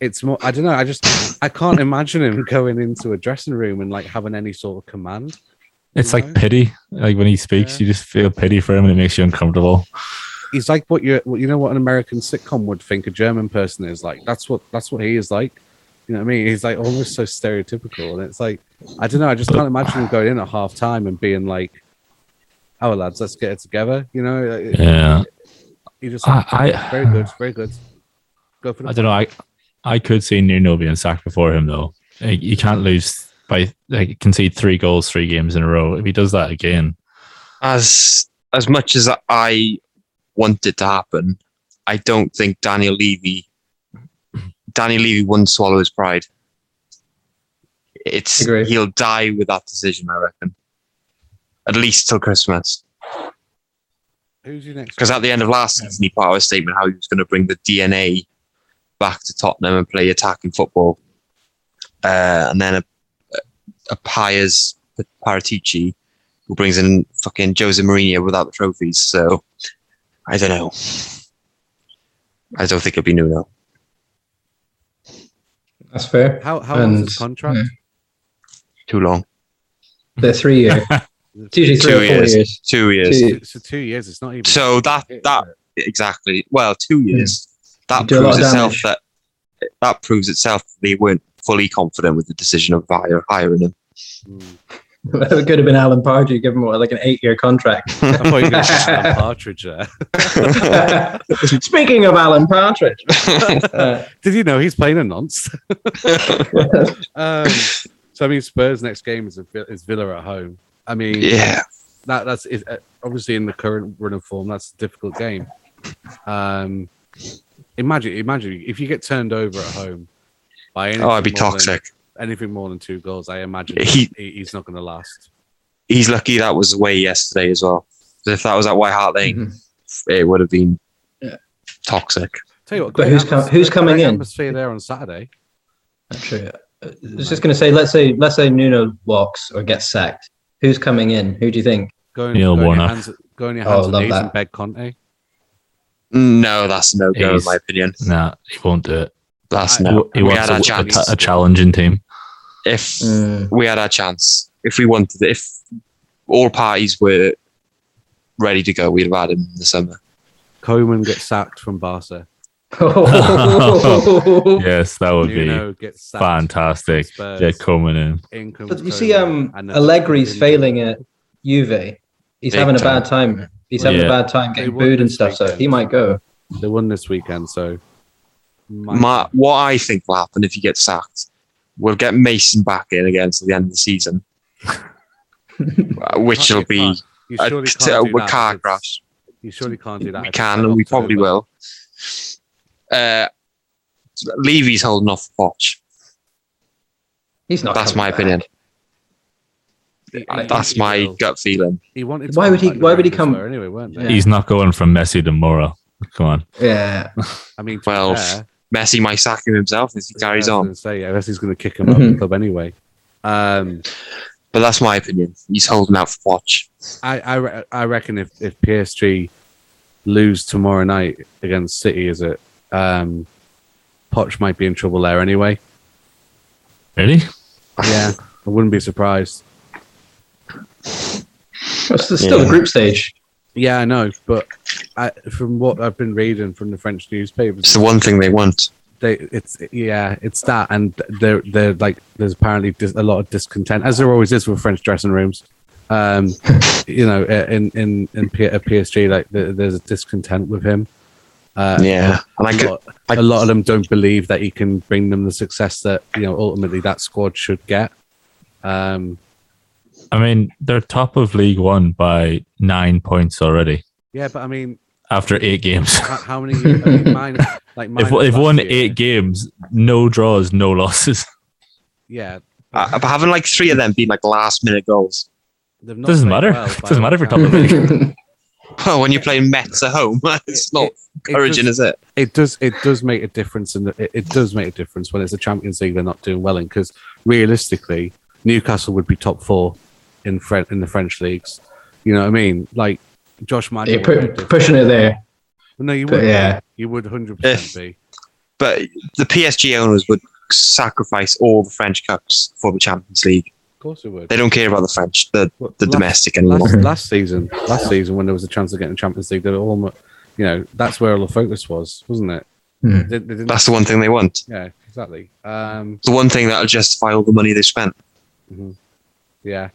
Speaker 1: It's more. I don't know. I just. I can't imagine him going into a dressing room and like having any sort of command.
Speaker 2: It's
Speaker 1: you
Speaker 2: like pity. Like when he speaks,
Speaker 1: Yeah.
Speaker 2: you just feel pity for him and it makes you uncomfortable.
Speaker 1: He's like what you you know what an American sitcom would think a German person is like. That's what. That's what he is like. You know what I mean? He's like almost so stereotypical, and it's like I don't know. I just can't imagine him going in at half time and being like, "Oh lads, let's get it together." You know?
Speaker 2: Yeah.
Speaker 1: He just.
Speaker 2: I- I-
Speaker 1: very good. Very good. Go for the
Speaker 2: I don't know. I I could see Nuno being sacked before him though. Like, you can't lose by like concede three goals three games in a row. If he does that again,
Speaker 4: As as much as I want it to happen, I don't think Daniel Levy Daniel Levy wouldn't swallow his pride. It's he'll die with that decision, I reckon. At least till Christmas.
Speaker 1: Who's your next?
Speaker 4: Because at the end of last season, he put out a statement how he was going to bring the DNA back to Tottenham and play attacking football. Uh, and then a, a Piers Paratici who brings in fucking Jose Mourinho without the trophies. So I don't know. I don't think it'll be Nuno.
Speaker 3: That's fair.
Speaker 1: How how long is his
Speaker 3: And-
Speaker 1: contract?
Speaker 4: Too long.
Speaker 3: They're three year. It's usually three
Speaker 4: Two
Speaker 3: four
Speaker 4: years.
Speaker 3: years.
Speaker 4: Two years.
Speaker 3: Two-
Speaker 1: So two years. It's not even.
Speaker 4: So that that exactly. Well, two years. That
Speaker 3: You do a lot
Speaker 4: proves itself
Speaker 3: damage.
Speaker 4: that that proves itself that they weren't fully confident with the decision of hire, hiring him.
Speaker 1: Mm.
Speaker 3: it could have been Alan Partridge. give him what, like an eight year contract.
Speaker 1: I thought you were going to say Alan Partridge there.
Speaker 3: Speaking of Alan Partridge, uh,
Speaker 1: Did you know he's playing a nonce? um, so I mean, Spurs' next game is a, is Villa at home. I mean,
Speaker 4: yeah.
Speaker 1: that that's is, uh, obviously in the current run of form. That's a difficult game. Um, imagine, imagine if you get turned over at home by anything
Speaker 4: Oh, it'd be
Speaker 1: more than-
Speaker 4: toxic.
Speaker 1: anything more than two goals. I imagine
Speaker 4: He-
Speaker 1: he, he's not going to last.
Speaker 4: He's lucky that was away yesterday as well. If that was at White Hart Lane,
Speaker 3: Mhm.
Speaker 4: it would have been
Speaker 3: Yeah.
Speaker 4: toxic.
Speaker 1: Tell you what,
Speaker 3: But
Speaker 1: great
Speaker 3: who's com-
Speaker 1: atmos-
Speaker 3: who's coming
Speaker 1: great
Speaker 3: in?
Speaker 1: Atmosphere there on Saturday.
Speaker 3: actually, I was just going to say, let's say, let's say Nuno walks or gets sacked. Who's coming in? Who do you think?
Speaker 1: Go in,
Speaker 2: Neil
Speaker 1: go in your
Speaker 2: Warnock.
Speaker 1: hands, go in your
Speaker 3: Oh, love
Speaker 1: knees
Speaker 3: that.
Speaker 1: and beg Conte.
Speaker 4: No, that's no go in
Speaker 2: He's-
Speaker 4: my opinion.
Speaker 2: Nah, he won't do it.
Speaker 4: That's
Speaker 1: I-
Speaker 4: no.
Speaker 2: He
Speaker 4: we
Speaker 2: wants
Speaker 4: had
Speaker 2: a,
Speaker 4: our
Speaker 2: a,
Speaker 4: chance.
Speaker 2: a challenging team.
Speaker 4: If
Speaker 3: Mm.
Speaker 4: we had our chance, if we wanted, it, if all parties were ready to go, we'd have had him in the summer.
Speaker 1: Koeman gets sacked from Barca.
Speaker 2: Yes, that would
Speaker 1: Nuno
Speaker 2: be fantastic.
Speaker 1: Spurs.
Speaker 2: Get coming in.
Speaker 1: In
Speaker 3: But you see, um,
Speaker 1: and then-
Speaker 3: Allegri's failing at Juve. He's
Speaker 4: Big
Speaker 3: having a bad time. He's having
Speaker 2: Yeah.
Speaker 3: a bad time getting
Speaker 1: won
Speaker 3: booed and
Speaker 1: this
Speaker 3: stuff. So he might go.
Speaker 1: They won this weekend, so
Speaker 4: My, what I think will happen if he gets sacked, we'll get Mason back in again to the end of the season, which will be
Speaker 1: you
Speaker 4: a,
Speaker 1: surely
Speaker 4: a,
Speaker 1: can't do that.
Speaker 4: car crash.
Speaker 1: You surely can't do that.
Speaker 4: We can, and we probably will. Uh, Levy's holding off Poch.
Speaker 3: He's not.
Speaker 4: That's my
Speaker 3: back.
Speaker 4: opinion.
Speaker 1: He- he-
Speaker 4: That's
Speaker 1: he
Speaker 4: my
Speaker 1: will.
Speaker 4: gut feeling.
Speaker 1: He wanted.
Speaker 3: Why would he- why would he come-
Speaker 1: Anyway, weren't they?
Speaker 3: Yeah.
Speaker 2: He's not going from Messi to Mora. Come on.
Speaker 3: Yeah.
Speaker 1: I mean,
Speaker 4: Well,
Speaker 1: fair,
Speaker 4: Messi might sack him himself if he carries on.
Speaker 1: Say, yeah, Messi's going to kick him out of the
Speaker 3: Mhm.
Speaker 1: club anyway. Um,
Speaker 4: But that's my opinion. He's holding out for watch.
Speaker 1: I, I, re- I reckon if, if PSG lose tomorrow night against City, is it? Um, Poch might be in trouble there anyway.
Speaker 2: Really?
Speaker 1: Yeah, I wouldn't be surprised.
Speaker 3: It's still
Speaker 4: Yeah.
Speaker 3: the group stage.
Speaker 1: Yeah, I know, but I, from what I've been reading from the French newspapers,
Speaker 4: It's the one thing they want.
Speaker 1: they it's yeah it's that and they're they're like there's apparently dis- a lot of discontent as there always is with french dressing rooms um you know in in in P- psg like there, there's a discontent with him uh
Speaker 4: Yeah, and I
Speaker 1: a
Speaker 4: get,
Speaker 1: lot,
Speaker 4: I-
Speaker 1: a lot of them don't believe that he can bring them the success that you know ultimately that squad should get um
Speaker 2: I mean, they're top of League One by nine points already
Speaker 1: yeah but i mean
Speaker 2: after eight games.
Speaker 1: how, how many I mean, mine, like
Speaker 2: They've, they've won
Speaker 1: year-
Speaker 2: eight games, no draws, no losses.
Speaker 1: yeah
Speaker 4: uh, but having like three of them being like last minute goals.
Speaker 1: not
Speaker 2: Doesn't matter.
Speaker 1: well
Speaker 2: Doesn't matter if you're top of
Speaker 1: all
Speaker 2: the
Speaker 1: accounts.
Speaker 2: league.
Speaker 4: Well, when you're playing Metz at home, it's not
Speaker 1: It- it
Speaker 4: encouraging,
Speaker 1: does-
Speaker 4: is it?
Speaker 1: it does it does make a difference and it, it does make a difference when it's a Champions League they're not doing well in because realistically Newcastle would be top four in French in the French leagues. You know what I mean? Like Josh Madden.
Speaker 3: You're pu- pushing it there.
Speaker 1: no, you would.
Speaker 3: yeah.
Speaker 1: you would hundred percent eh, be.
Speaker 4: But the PSG owners would sacrifice all the French cups for the Champions League.
Speaker 1: Of course, they would.
Speaker 4: They don't care about the French, the,
Speaker 1: Well,
Speaker 4: the
Speaker 1: last-
Speaker 4: domestic anymore.
Speaker 1: Last, last season, last season when there was a chance of getting the Champions League, they were almost, you know, that's where all the focus was, wasn't it?
Speaker 3: Hmm.
Speaker 1: They, they didn't,
Speaker 4: That's the one thing they want.
Speaker 1: yeah, exactly. Um,
Speaker 4: The one thing that'll justify all the money they spent.
Speaker 1: yeah,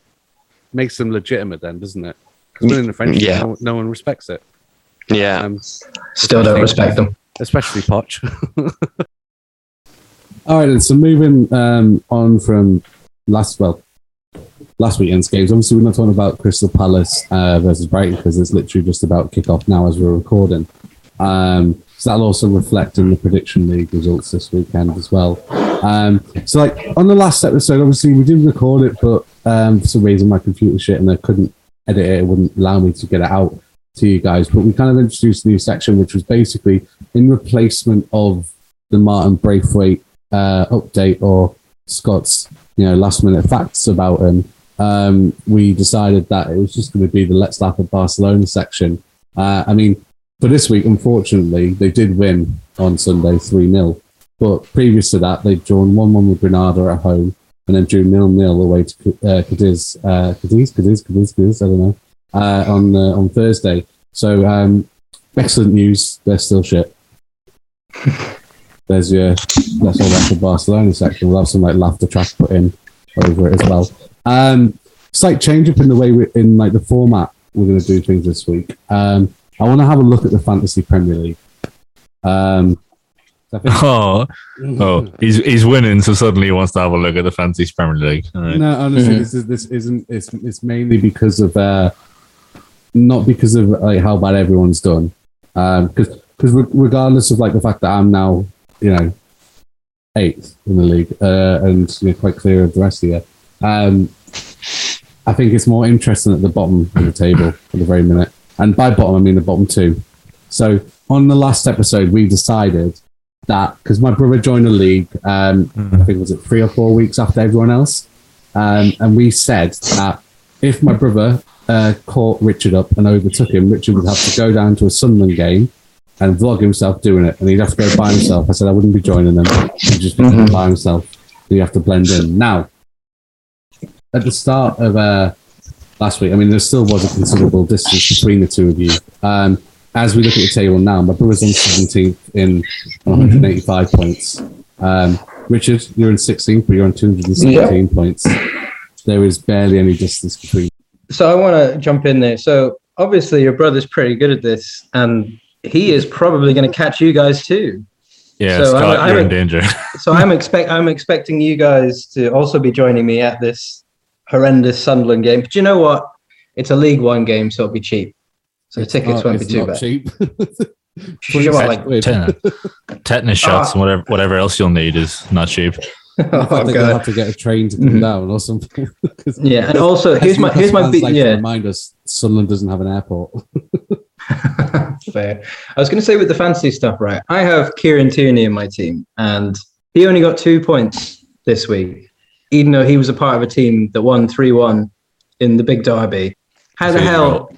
Speaker 1: makes them legitimate then, doesn't it? 'Cause winning the French,
Speaker 4: Yeah.
Speaker 1: no, no one respects it.
Speaker 4: Yeah.
Speaker 1: Um,
Speaker 3: Still don't respect them.
Speaker 1: especially Poch. All right, then, so moving um, on from last well, last weekend's games. Obviously, we're not talking about Crystal Palace uh, versus Brighton because it's literally just about kick off now as we're recording. Um, so that'll also reflect in the prediction league results this weekend as well. Um, so, like on the last episode, obviously we did record it, but um, for some reason my computer shit and I couldn't edit it. It wouldn't allow me to get it out to you guys. But we kind of introduced a new section, which was basically in replacement of the Martin Braithwaite uh, update or Scott's, you know, last minute facts about him. Um, we decided that it was just going to be the Let's Laugh at Barcelona section. Uh, I mean, for this week, unfortunately, they did win on Sunday 3 0. But previous to that, they'd drawn 1 1 with Granada at home and then drew 0 0 away to uh, Cadiz, uh, Cadiz, Cadiz, Cadiz, Cadiz, I don't know, uh, on, uh, on Thursday. So, um, excellent news. They're still shit. There's your that's all that for Barcelona section. We'll have some like laughter track put in over it as well. Um, slight change up in the way we in like the format we're going to do things this week. Um, I want to have a look at the fantasy Premier League. Um, I think-
Speaker 2: Oh, oh, he's he's winning, so suddenly he wants to have a look at the fantasy Premier League. All right.
Speaker 1: No, honestly,
Speaker 3: Mhm.
Speaker 1: this is this isn't. It's it's mainly because of uh, not because of like how bad everyone's done. Because because regardless of like the fact that I'm now you know eighth in the league uh, and you know, quite clear of the rest of you, um, I think it's more interesting at the bottom of the table at the very minute. And by bottom, I mean the bottom two. So on the last episode, we decided that because my brother joined the league. Um, I think was it three or four weeks after everyone else, um, and we said that if my brother uh, caught Richard up and overtook him, Richard would have to go down to a Sunderland game and vlog himself doing it, and he'd have to go by himself. I said I wouldn't be joining them; he'd just be
Speaker 3: Mhm.
Speaker 1: by himself. You have to blend in. Now, at the start of uh, last week, I mean, there still was a considerable distance between the two of you. Um, as we look at the table now, my brother's on 17th in 185 points. Um, Richard, you're in 16th, but you're on 217 points. There is barely any distance between.
Speaker 3: So I want to jump in there. So obviously your brother's pretty good at this, and he is probably going to catch you guys too.
Speaker 2: Yeah,
Speaker 3: So
Speaker 2: Scott,
Speaker 3: I'm-
Speaker 2: you're
Speaker 3: I'm-
Speaker 2: in danger.
Speaker 3: So I'm expect I'm expecting you guys to also be joining me at this horrendous Sunderland game. But you know what? It's a League One game, so it'll be cheap. So tickets
Speaker 1: Oh,
Speaker 3: won't be too
Speaker 1: not
Speaker 3: bad.
Speaker 1: cheap.
Speaker 3: You want, like,
Speaker 1: quid.
Speaker 2: Ten- tetanus shots
Speaker 3: Ah.
Speaker 2: and whatever whatever else you'll need is not cheap.
Speaker 1: In fact,
Speaker 3: oh,
Speaker 1: they're gonna
Speaker 3: God.
Speaker 1: have to get a train to come
Speaker 3: Mhm.
Speaker 1: down or something. 'Cause
Speaker 3: Yeah, and also here's my here's my big
Speaker 1: like
Speaker 3: yeah.
Speaker 1: remind us Sunderland doesn't have an airport.
Speaker 3: Fair. I was going to say with the fancy stuff, right? I have Kieran Tierney in my team, and he only got two points this week, even though he was a part of a team that won three one in the big derby. How the hell?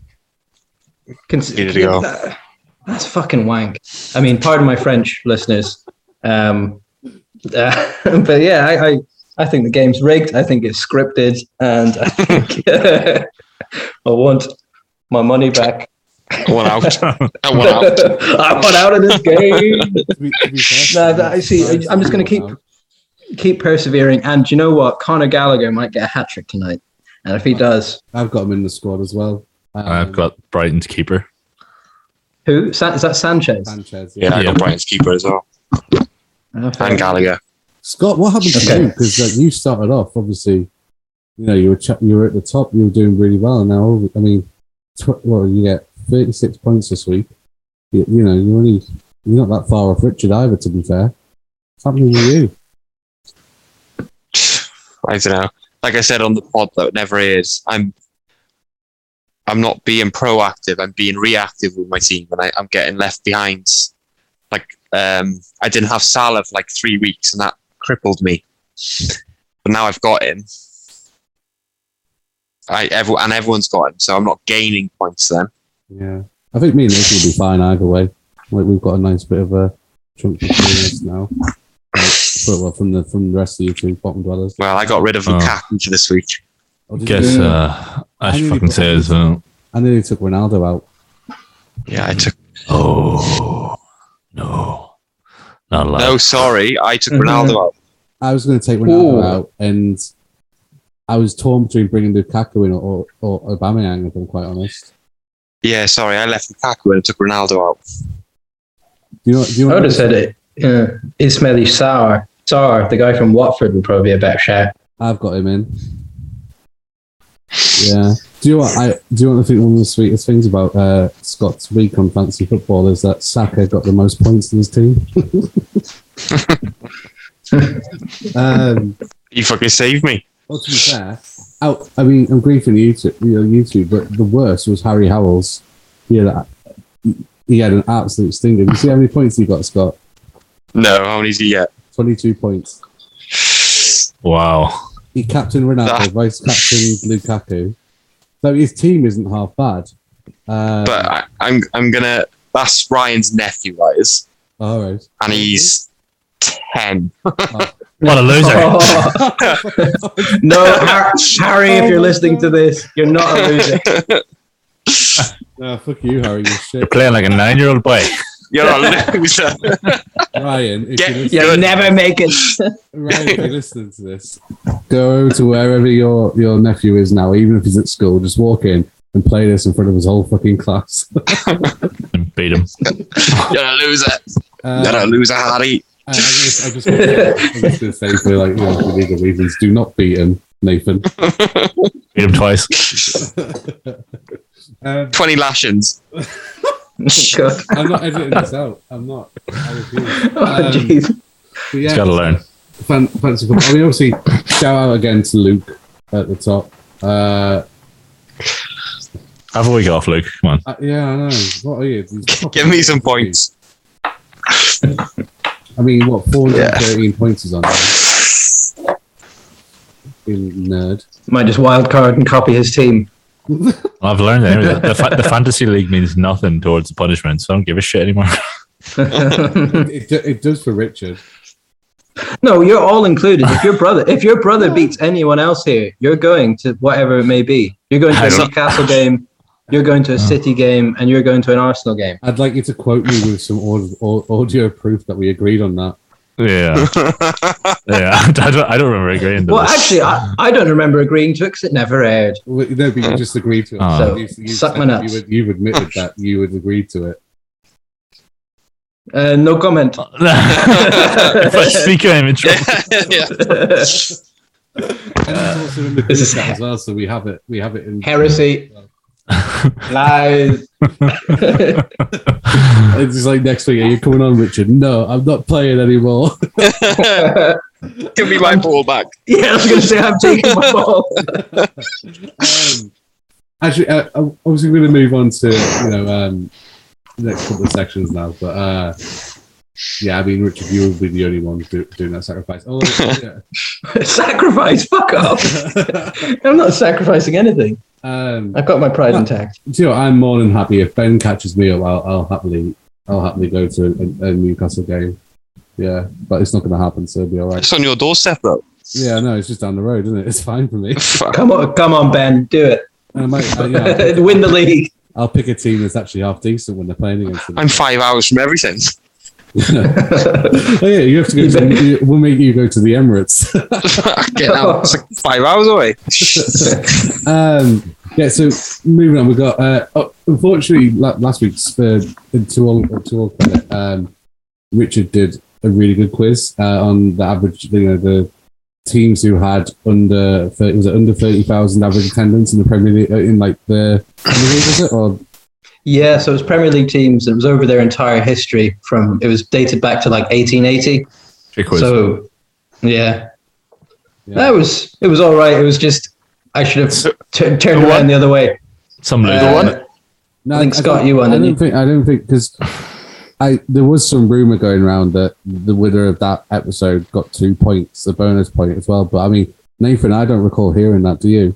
Speaker 3: Cons-
Speaker 4: Needed to
Speaker 3: that- that's fucking wank. I mean, pardon my French, listeners. Um, uh, but yeah, I, I I think the game's rigged. I think it's scripted, and I think I want my money back.
Speaker 4: I want out. I want out.
Speaker 3: I want out of this game.
Speaker 1: To be- to be
Speaker 3: No, that- I see. I- I'm just gonna keep- Keep persevering, and you know what? Conor Gallagher might get a hat trick tonight, and if he does,
Speaker 1: I've got him in the squad as well. Um,
Speaker 2: I've got Brighton's keeper.
Speaker 3: who? San- is that Sanchez?
Speaker 1: Sanchez.
Speaker 4: Yeah, I
Speaker 2: Yeah.
Speaker 4: got Brighton's keeper as well.
Speaker 3: Fair.
Speaker 4: And Gallagher.
Speaker 1: Scott, what happened to
Speaker 3: Okay.
Speaker 1: you? Because like, you started off, obviously, you know, you were ch- you were at the top, you were doing really well. And now, I mean, tw- well, you get 36 points this week. You, you know, you're only you're not that far off Richard either. To be fair, what's happening to you?
Speaker 4: I don't know. Like I said on the pod, though, it never is. I'm, I'm not being proactive. I'm being reactive with my team, and I, I'm getting left behind. Like, um, I didn't have Salah for like three weeks, and that crippled me. But now I've got him. I every, and everyone's got him, so I'm not gaining points then.
Speaker 1: Yeah, I think me and Nathan will be fine either way. Like we've got a nice bit of a chunk us now. Like, for- well, from the from the rest of you two bottom dwellers.
Speaker 4: Well, I got rid of
Speaker 2: Oh.
Speaker 4: Lukaku for this week.
Speaker 1: Oh,
Speaker 2: Guess
Speaker 1: you?
Speaker 2: uh, I
Speaker 1: I
Speaker 2: should fucking say
Speaker 1: him
Speaker 2: as well.
Speaker 1: I nearly took Ronaldo out.
Speaker 4: Yeah, I took.
Speaker 2: Oh no, not allowed.
Speaker 4: No, sorry, I took. Ronaldo out.
Speaker 1: I was going to take Ronaldo
Speaker 3: Ooh.
Speaker 1: out, and I was torn between bringing Lukaku in or, or Aubameyang. If I'm quite honest.
Speaker 4: Yeah, sorry, I left Lukaku and took Ronaldo out.
Speaker 1: Do you know? Do you
Speaker 3: I
Speaker 1: know
Speaker 3: would have said it. Yeah, Ismaila Sarr. Sarr, the guy from Watford, would probably be a better shout.
Speaker 1: I've got him in. Yeah. Do you know what I do? You want to think one of the sweetest things about uh, Scott's week on fancy football is that Saka got the most points in his team. um,
Speaker 4: You fucking saved me.
Speaker 1: well, to be fair, out, I mean, I'm griefing YouTube, you know, YouTube, but the worst was Harry Howells. He had, he had an absolute stinger. You see how many points he got, Scott?
Speaker 4: No, how many did he get?
Speaker 1: 22 points.
Speaker 2: Wow.
Speaker 1: He captain Ronaldo,
Speaker 4: Ah.
Speaker 1: vice captained Lukaku. So his team isn't half bad. Uh,
Speaker 4: But I, I'm I'm gonna. That's Ryan's nephew, that is,
Speaker 1: all right.
Speaker 4: and he's ten.
Speaker 2: What a loser.
Speaker 3: no, Har- Harry, if you're listening to this, you're not a loser.
Speaker 1: Oh, fuck you, Harry. You
Speaker 2: You're playing like a nine-year-old boy.
Speaker 4: You're a loser.
Speaker 1: Ryan, if
Speaker 4: Get-
Speaker 1: you're, listening,
Speaker 3: You'll
Speaker 4: Good.
Speaker 3: never make it.
Speaker 1: Ryan, if you're listening to this, go over to wherever your, your nephew is now, even if he's at school, just walk in and play this in front of his whole fucking class.
Speaker 2: And beat him.
Speaker 4: You're a loser.
Speaker 1: Uh,
Speaker 4: You're a loser, Harry.
Speaker 1: I, I just, I just, I'm just going to say for like, you know, for legal reasons, do not beat him, Nathan.
Speaker 2: Beat him twice.
Speaker 1: um,
Speaker 4: Twenty lashings.
Speaker 3: God.
Speaker 1: I'm not editing this out. I'm not. I refuse.
Speaker 3: Oh,
Speaker 1: Um,
Speaker 3: jeez.
Speaker 1: but yeah,
Speaker 2: He's got to learn.
Speaker 1: fan, fancy football. I mean, obviously, shout out again to Luke at the top. Uh,
Speaker 2: Have a week off, Luke. Come on.
Speaker 1: uh, yeah, I know. What are you?
Speaker 4: Give me some points.
Speaker 1: I mean, what 413 points is on there? Fucking nerd.
Speaker 3: Might just wild card and copy his team.
Speaker 2: I've learned that anyway. The, fa- the fantasy league means nothing towards the punishment, so I don't give a shit anymore.
Speaker 1: It, it, it does for Richard.
Speaker 3: No, you're all included. If your brother, if your brother beats anyone else here, you're going to whatever it may be. You're going to
Speaker 2: I
Speaker 3: a
Speaker 2: don't-
Speaker 3: Newcastle game, you're going to a oh. City game, and you're going to an Arsenal game.
Speaker 1: I'd like you to quote me with some audio proof that we agreed on that.
Speaker 2: Yeah, yeah. I don't, I don't remember agreeing to
Speaker 3: Well,
Speaker 2: this.
Speaker 3: actually, I, I don't remember agreeing to it because it never aired.
Speaker 1: Well, No, but you just agreed to it.
Speaker 2: Oh.
Speaker 3: So,
Speaker 1: you, you,
Speaker 3: suck my nuts.
Speaker 1: You, would, you've admitted that you would agree to it.
Speaker 3: Uh, no comment.
Speaker 2: if I speak, I'm in trouble.
Speaker 4: yeah.
Speaker 1: And it's also in the
Speaker 3: This is
Speaker 1: group chat as well, so we have it. We have it in
Speaker 3: Heresy. Lies.
Speaker 1: It's just like next week. Are you coming on, Richard? No, I'm not playing anymore.
Speaker 4: Give me my ball back.
Speaker 3: yeah, I was going to say I'm taking my ball.
Speaker 1: um, actually, uh, I'm obviously going to move on to you know um, the next couple of sections now. But uh, yeah, I mean, Richard, you will be the only one do, doing that sacrifice. Oh, yeah.
Speaker 3: Sacrifice. Fuck off. I'm not sacrificing anything.
Speaker 1: um,
Speaker 3: I've got my pride intact.
Speaker 1: you know, I'm more than happy if Ben catches me up. I'll, I'll happily, I'll happily go to a, a Newcastle game. Yeah, but it's not going to happen, so it'll be all right.
Speaker 4: It's on your doorstep, though.
Speaker 1: Yeah, no, it's just down the road, isn't it? It's fine for me.
Speaker 3: Come on, come on, Ben, do it.
Speaker 1: I might, uh, yeah, I'll pick-
Speaker 3: Win the league.
Speaker 1: I'll pick a team that's actually half decent when they're playing against them.
Speaker 4: I'm five hours from everything.
Speaker 1: Oh yeah, you have to go. To, we'll make you go to the Emirates.
Speaker 4: Get out. It's like five hours away.
Speaker 1: um, yeah. So moving on, we've got. Uh, oh, unfortunately, last week's for to all to all credit, um, Richard did a really good quiz uh, on the average. You know the teams who had under 30, was it under thirty thousand average attendance in the Premier League uh, in like the Premier League was it or
Speaker 3: Yeah, so it was Premier League teams. It was over their entire history from. It was dated back to like 1880. So, yeah,
Speaker 1: yeah.
Speaker 3: that was it was all right. It was just I should have t- turned
Speaker 2: The
Speaker 3: around
Speaker 2: one-
Speaker 3: the other way.
Speaker 2: Some loser
Speaker 3: Uh,
Speaker 2: won it.
Speaker 1: No,
Speaker 3: I think Scott,
Speaker 1: don't-
Speaker 3: you won,
Speaker 1: I
Speaker 3: didn't
Speaker 1: don't
Speaker 3: you?
Speaker 1: think. I don't think because I there was some rumor going around that the winner of that episode got two points, a bonus point as well. But I mean, Nathan, I don't recall hearing that. Do you?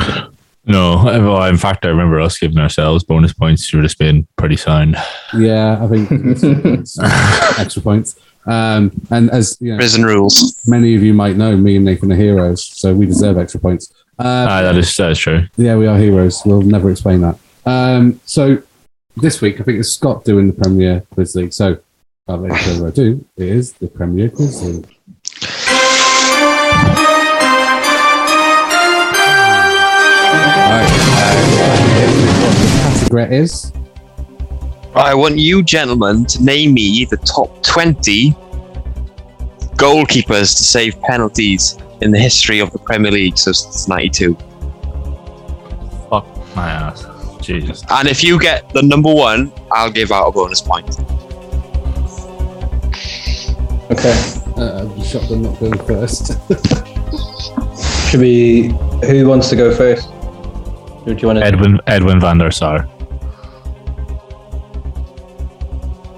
Speaker 2: No, well, in fact, I remember us giving ourselves bonus points for just being pretty sound.
Speaker 1: Yeah, I think it's- it's extra points. Um, and as you know,
Speaker 4: Prison rules.
Speaker 1: many of you might know, me and Nathan are heroes, so we deserve extra points. Uh,
Speaker 2: Ah, that is that is true.
Speaker 1: Yeah, we are heroes. We'll never explain that. Um, so this week, I think it's Scott doing the Premier Quiz League. So, without any further ado, it is the Premier Quiz League. Alright, category is
Speaker 4: I want you gentlemen to name me the top 20 goalkeepers to save penalties in the history of the Premier League so since 92.
Speaker 2: Fuck my ass. Jesus.
Speaker 4: And if you get the number one, I'll give out a bonus point.
Speaker 3: Okay,
Speaker 1: uh, I'm shocked I'm not going first.
Speaker 3: should we? Who wants to go first? Who do you want to?
Speaker 2: Edwin Edwin van der Sar,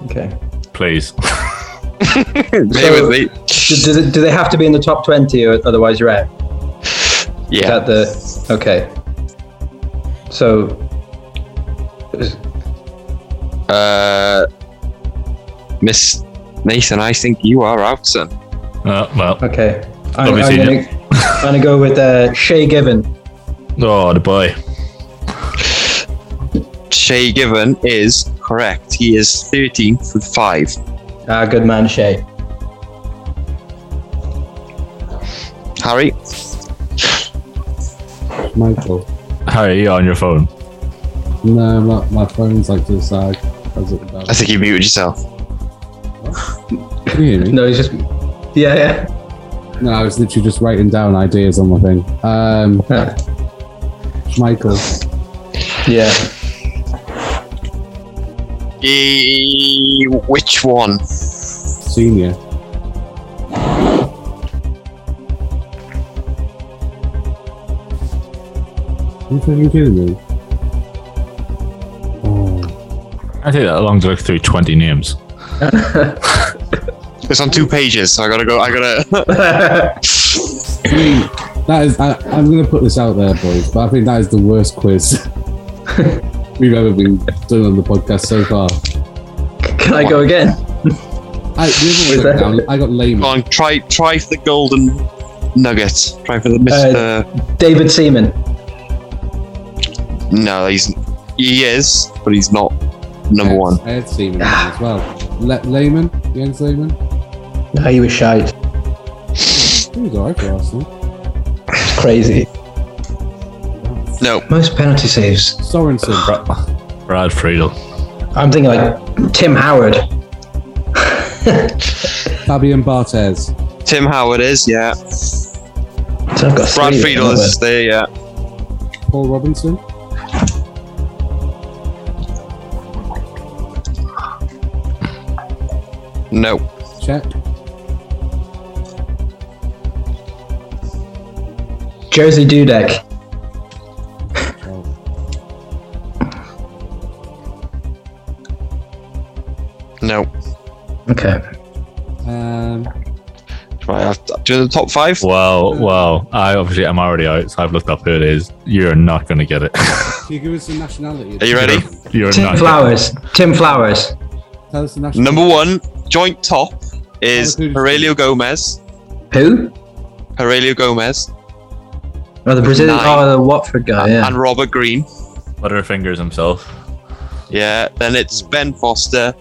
Speaker 3: Okay.
Speaker 2: please.
Speaker 4: Stay with me.
Speaker 3: Do, do, they- do they have to be in the top twenty, or otherwise you're out? Is
Speaker 4: Yeah.
Speaker 3: that the okay? So, is-
Speaker 4: Uh, Miss Nathan, I think you are out, son.
Speaker 2: Uh, well,
Speaker 3: okay. I'm, I'm gonna, I'm gonna go with uh, Shay Given.
Speaker 2: oh the boy.
Speaker 4: Shay Given is correct. He is 13th with five.
Speaker 3: Ah, good man, Shay.
Speaker 4: Harry,
Speaker 1: Michael.
Speaker 2: Harry, you on your phone?
Speaker 1: No, my, my phone's like to the side. How's it about?
Speaker 4: I think you muted yourself.
Speaker 1: Can you hear me?
Speaker 3: No, he's just. Yeah, yeah.
Speaker 1: No, I was literally just writing down ideas on my thing. Um, Michael.
Speaker 3: yeah.
Speaker 4: Which one?
Speaker 1: Senior. Are you fucking kidding me? Oh,
Speaker 2: I take that long to look through twenty names.
Speaker 4: It's on two pages, so I gotta go. I gotta.
Speaker 1: I mean, that is. I, I'm going to put this out there, boys, but I think that is the worst quiz we've ever been done on the podcast so far.
Speaker 3: Can I go again?
Speaker 1: I, the
Speaker 3: Was
Speaker 1: other one
Speaker 3: that-
Speaker 1: I got down, I got lame.
Speaker 4: Go on, try try for the golden nugget. Try for the uh, Mister.
Speaker 3: David Seaman.
Speaker 4: no, he's he is, but he's not number one.
Speaker 1: I had Seaman as well. Le- Lehmann, Jens Lehmann.
Speaker 3: No, he was shite.
Speaker 1: He was alright for Arsenal.
Speaker 3: It's crazy.
Speaker 4: No,
Speaker 3: Most penalty saves.
Speaker 1: Sorensen.
Speaker 2: Brad Friedel.
Speaker 3: I'm thinking like Tim Howard.
Speaker 1: Fabian Barthez.
Speaker 4: Tim Howard is. Yeah,
Speaker 3: So I've got
Speaker 4: Brad
Speaker 3: three
Speaker 4: Friedel
Speaker 3: at the
Speaker 4: is there. Yeah,
Speaker 1: Paul Robinson.
Speaker 4: no,
Speaker 1: Check.
Speaker 3: moment. Jerzy Dudek. Okay.
Speaker 1: Um,
Speaker 4: Right, I've, do the top five.
Speaker 2: Well, well, I obviously I'm already out, so I've looked up who it is. You're not going to get it.
Speaker 1: can you give us the nationality?
Speaker 4: Are you ready?
Speaker 2: You're
Speaker 3: Tim
Speaker 2: not.
Speaker 3: Flowers. Tim Flowers.
Speaker 1: Tell us the nationality.
Speaker 4: Number one, joint top is
Speaker 1: who's-
Speaker 4: Heurelho Gomes.
Speaker 3: Who?
Speaker 4: Heurelho Gomes
Speaker 3: Oh, the Brazilian.
Speaker 4: Nine.
Speaker 3: Oh, the Watford guy. Yeah.
Speaker 4: and Robert Green.
Speaker 2: Butterfingers himself.
Speaker 4: Yeah, then it's Ben Foster,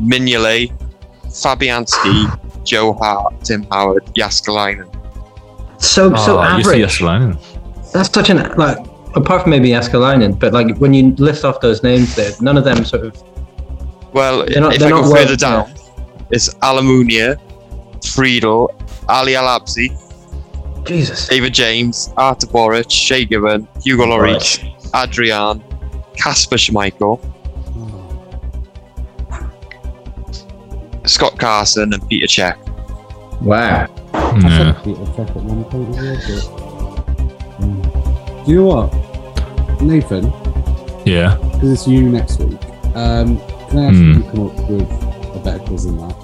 Speaker 4: Mignolet, Fabianski, Joe Hart, Tim Howard, Jääskeläinen.
Speaker 3: So so
Speaker 2: oh, you see
Speaker 3: average. That's such an like. Apart from maybe Askalainen, but like when you list off those names, there, none of them sort of.
Speaker 4: Well,
Speaker 3: They're not-
Speaker 4: if
Speaker 3: they're
Speaker 4: I go
Speaker 3: not
Speaker 4: further
Speaker 3: worth-
Speaker 4: down, it's Almunia, Friedel, Ali Al Absi,
Speaker 3: Jesus.
Speaker 4: David James, Artur Boruc, Shay Given, Hugo Lloris, Adrian, Kasper Schmeichel, Scott Carson, and Peter Cech.
Speaker 3: Wow.
Speaker 2: Yeah.
Speaker 1: Peter Cech at one point as well, but, um, Do you know what, Nathan?
Speaker 2: Yeah.
Speaker 1: Because it's you next week. Um, can I ask
Speaker 2: Hmm.
Speaker 1: you to come up with a better quiz than that?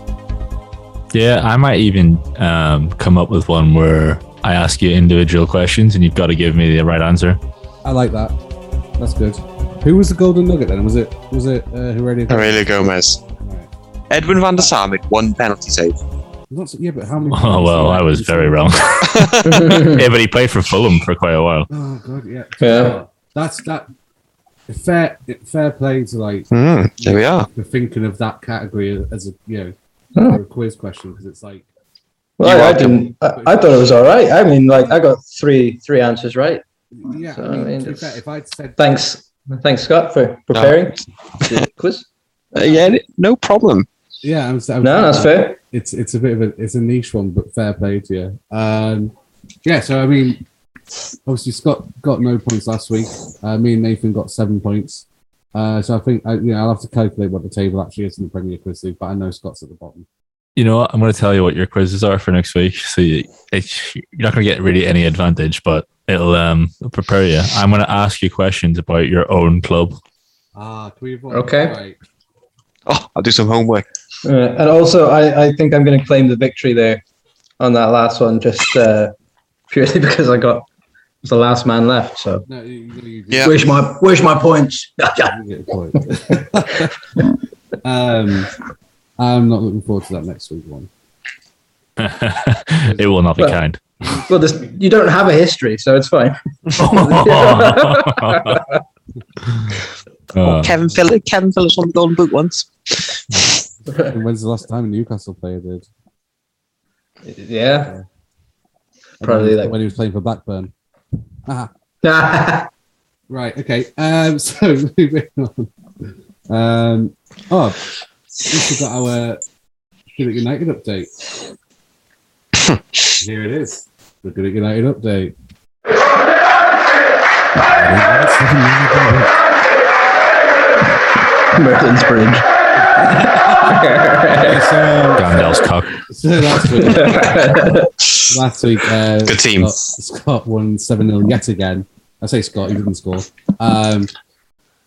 Speaker 2: Yeah, I might even um, come up with one where I ask you individual questions and you've got to give me the right answer.
Speaker 1: I like that. That's good. Who was the golden nugget then? Was it was it uh, who already?
Speaker 4: Heurelho Gomes.
Speaker 1: Right.
Speaker 4: Edwin van der Sar made one penalty save.
Speaker 1: Not so, yeah, but how many?
Speaker 2: Oh, well, I was very wrong. yeah, but he played for Fulham for quite a while.
Speaker 1: Oh god, yeah.
Speaker 3: Yeah.
Speaker 1: That's that. Fair, fair play to like
Speaker 4: Hmm, there we are.
Speaker 1: for thinking of that category as a you know for a quiz question because it's like
Speaker 3: Well,
Speaker 4: You
Speaker 3: I, didn't. I, I thought it was all right. I mean, like I got three three answers right.
Speaker 1: yeah.
Speaker 3: So,
Speaker 1: I mean,
Speaker 3: I mean,
Speaker 1: to be fair, if I'd said
Speaker 3: Thanks, thanks Scott for preparing the quiz.
Speaker 4: Uh, yeah, no problem.
Speaker 1: Yeah, I was, I was
Speaker 3: No, that's fair.
Speaker 1: it's it's a bit of a it's a niche one, but fair play to you. Um, yeah, so I mean, obviously Scott got no points last week. Uh, me and Nathan got seven points. Uh, so I think I, you know I'll have to calculate what the table actually is in the Premier Quiz League, but I know Scott's at the bottom.
Speaker 2: You know what? I'm going to tell you what your quizzes are for next week. So you, it's, you're not going to get really any advantage, but it'll um prepare you. I'm going to ask you questions about your own club.
Speaker 1: Ah, can we avoid?
Speaker 3: Okay.
Speaker 1: Right.
Speaker 4: Oh, I'll do some homework.
Speaker 3: Uh, and also, I, I think I'm going to claim the victory there on that last one, just uh, purely because I got was the last man left. So
Speaker 1: No, you, you, you,
Speaker 4: Yeah.
Speaker 3: where's my where's my points?
Speaker 1: you get a point. um, I'm not looking forward to that next week one.
Speaker 2: it will not be
Speaker 3: Well-
Speaker 2: kind.
Speaker 3: well, this, you don't have a history, so it's fine.
Speaker 2: Uh,
Speaker 4: Kevin Phillips, Kevin Phillips won the Golden Boot once.
Speaker 1: And when's the last time a Newcastle player did?
Speaker 3: yeah.
Speaker 1: And
Speaker 3: Probably
Speaker 1: when,
Speaker 3: like-
Speaker 1: when he was playing for Blackburn. Ah, right. Okay. Um, so moving on. Um, oh, we've got our Goodwick United update. Here it is. The Goodwick United update.
Speaker 3: Merlin's Bridge.
Speaker 1: So,
Speaker 2: Gandalf's cock.
Speaker 1: so last week, last week, uh,
Speaker 4: Good team.
Speaker 1: Scott, Scott won 7 0 yet again. I say Scott, he didn't score. Um,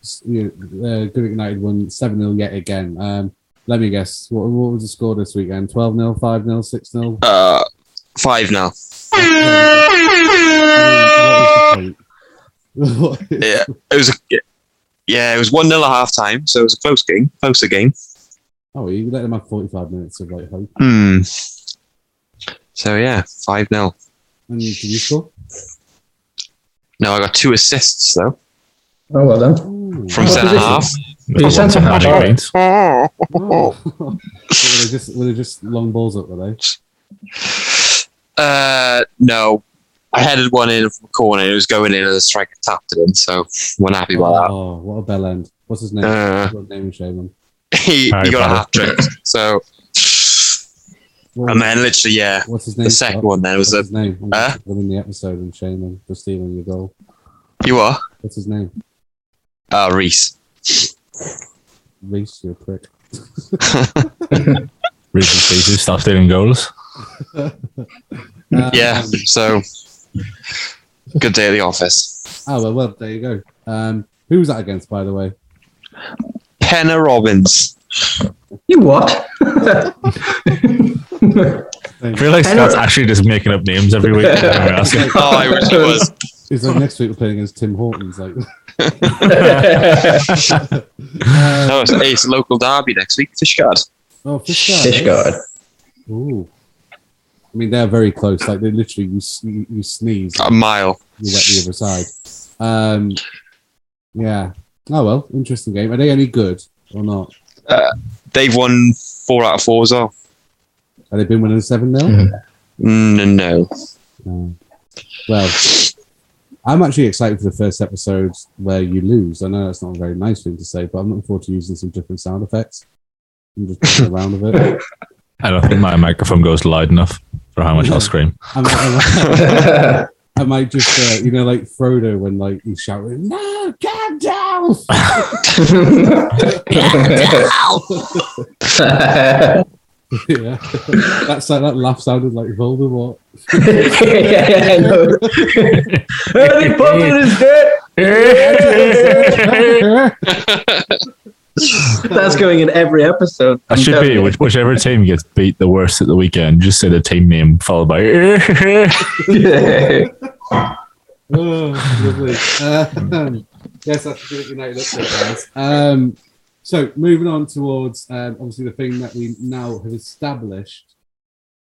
Speaker 1: s- you know, uh, Goodwick United won 7 0 yet again. Um, let me guess. What, what was the score this weekend? 12 0, 5 0, 6 0?
Speaker 4: Uh, five now.
Speaker 1: Yeah.
Speaker 4: Yeah, it was. A, yeah, it was one 0 at half time, so it was a close game, closer game.
Speaker 1: Oh, you let them have 45 minutes of like hope.
Speaker 4: Hmm. So yeah, five 0
Speaker 1: And did you score?
Speaker 4: No, I got two assists though
Speaker 3: Oh, well done.
Speaker 1: Ooh.
Speaker 4: from centre
Speaker 3: position.
Speaker 4: half.
Speaker 3: You centre half.
Speaker 2: Greens.
Speaker 1: Oh. were, they just, were they just long balls up, were they?
Speaker 4: Uh, no, I headed one in from a corner. It was going in, and the striker tapped it in. So, wasn't happy about that.
Speaker 1: Oh, what a bell end. What's his name?
Speaker 4: Uh,
Speaker 1: what name is Shaman?
Speaker 4: that. he,
Speaker 2: Harry
Speaker 4: he got a
Speaker 2: Potter.
Speaker 4: hat trick. So,
Speaker 1: What
Speaker 4: and then literally, yeah,
Speaker 1: what's his name?
Speaker 4: the second
Speaker 1: Scott?
Speaker 4: one then was
Speaker 1: What's
Speaker 4: a
Speaker 1: his name? I'm
Speaker 4: Huh?
Speaker 1: just in the episode and Shaman for stealing your goal.
Speaker 4: you are
Speaker 1: What's his name?
Speaker 4: uh, Reese.
Speaker 1: Reese, you prick.
Speaker 2: Reese's Pieces, stop stealing goals.
Speaker 1: Um,
Speaker 4: Yeah, so good day at the office.
Speaker 1: Oh well, well, there you go. Um, who was that against, by the way?
Speaker 4: Pennar Robins.
Speaker 3: You what?
Speaker 2: I feel like Scott's actually just making up names every week. when we're asking.
Speaker 4: Oh, I wish it was.
Speaker 1: Is like next week we're playing against Tim Hortons? Like,
Speaker 4: No, it's, hey, it's a local derby next week. Fishguard.
Speaker 1: oh, Fishguard.
Speaker 3: Fishguard.
Speaker 1: Ooh. I mean, they're very close. Like they literally, you, you, you sneeze,
Speaker 4: A mile.
Speaker 1: you wet the other side. Um, yeah. Oh well, interesting game. Are they any good or not?
Speaker 4: They've won four out of four as well.
Speaker 1: Have they been winning seven 0
Speaker 3: Mhm.
Speaker 4: Mm, no.
Speaker 1: No. Well, I'm actually excited for the first episode where you lose. I know that's not a very nice thing to say, but I'm looking forward to using some different sound effects. I'm just playing around with it.
Speaker 2: I don't think my microphone goes loud enough for how much I'll scream.
Speaker 1: I might, I might, I might just, uh, you know, like Frodo when like he's shouting, "No, calm down!" yeah, that's like that laugh sounded like Voldemort.
Speaker 3: yeah, yeah, I know. Harry Potter is dead. That's going in every episode. I'm
Speaker 2: should be which, whichever team gets beat the worst at the weekend. Just say the team name followed by.
Speaker 3: Yeah.
Speaker 1: Oh, lovely. Um, yes, that's the United update, guys. Um, so moving on towards um, obviously the thing that we now have established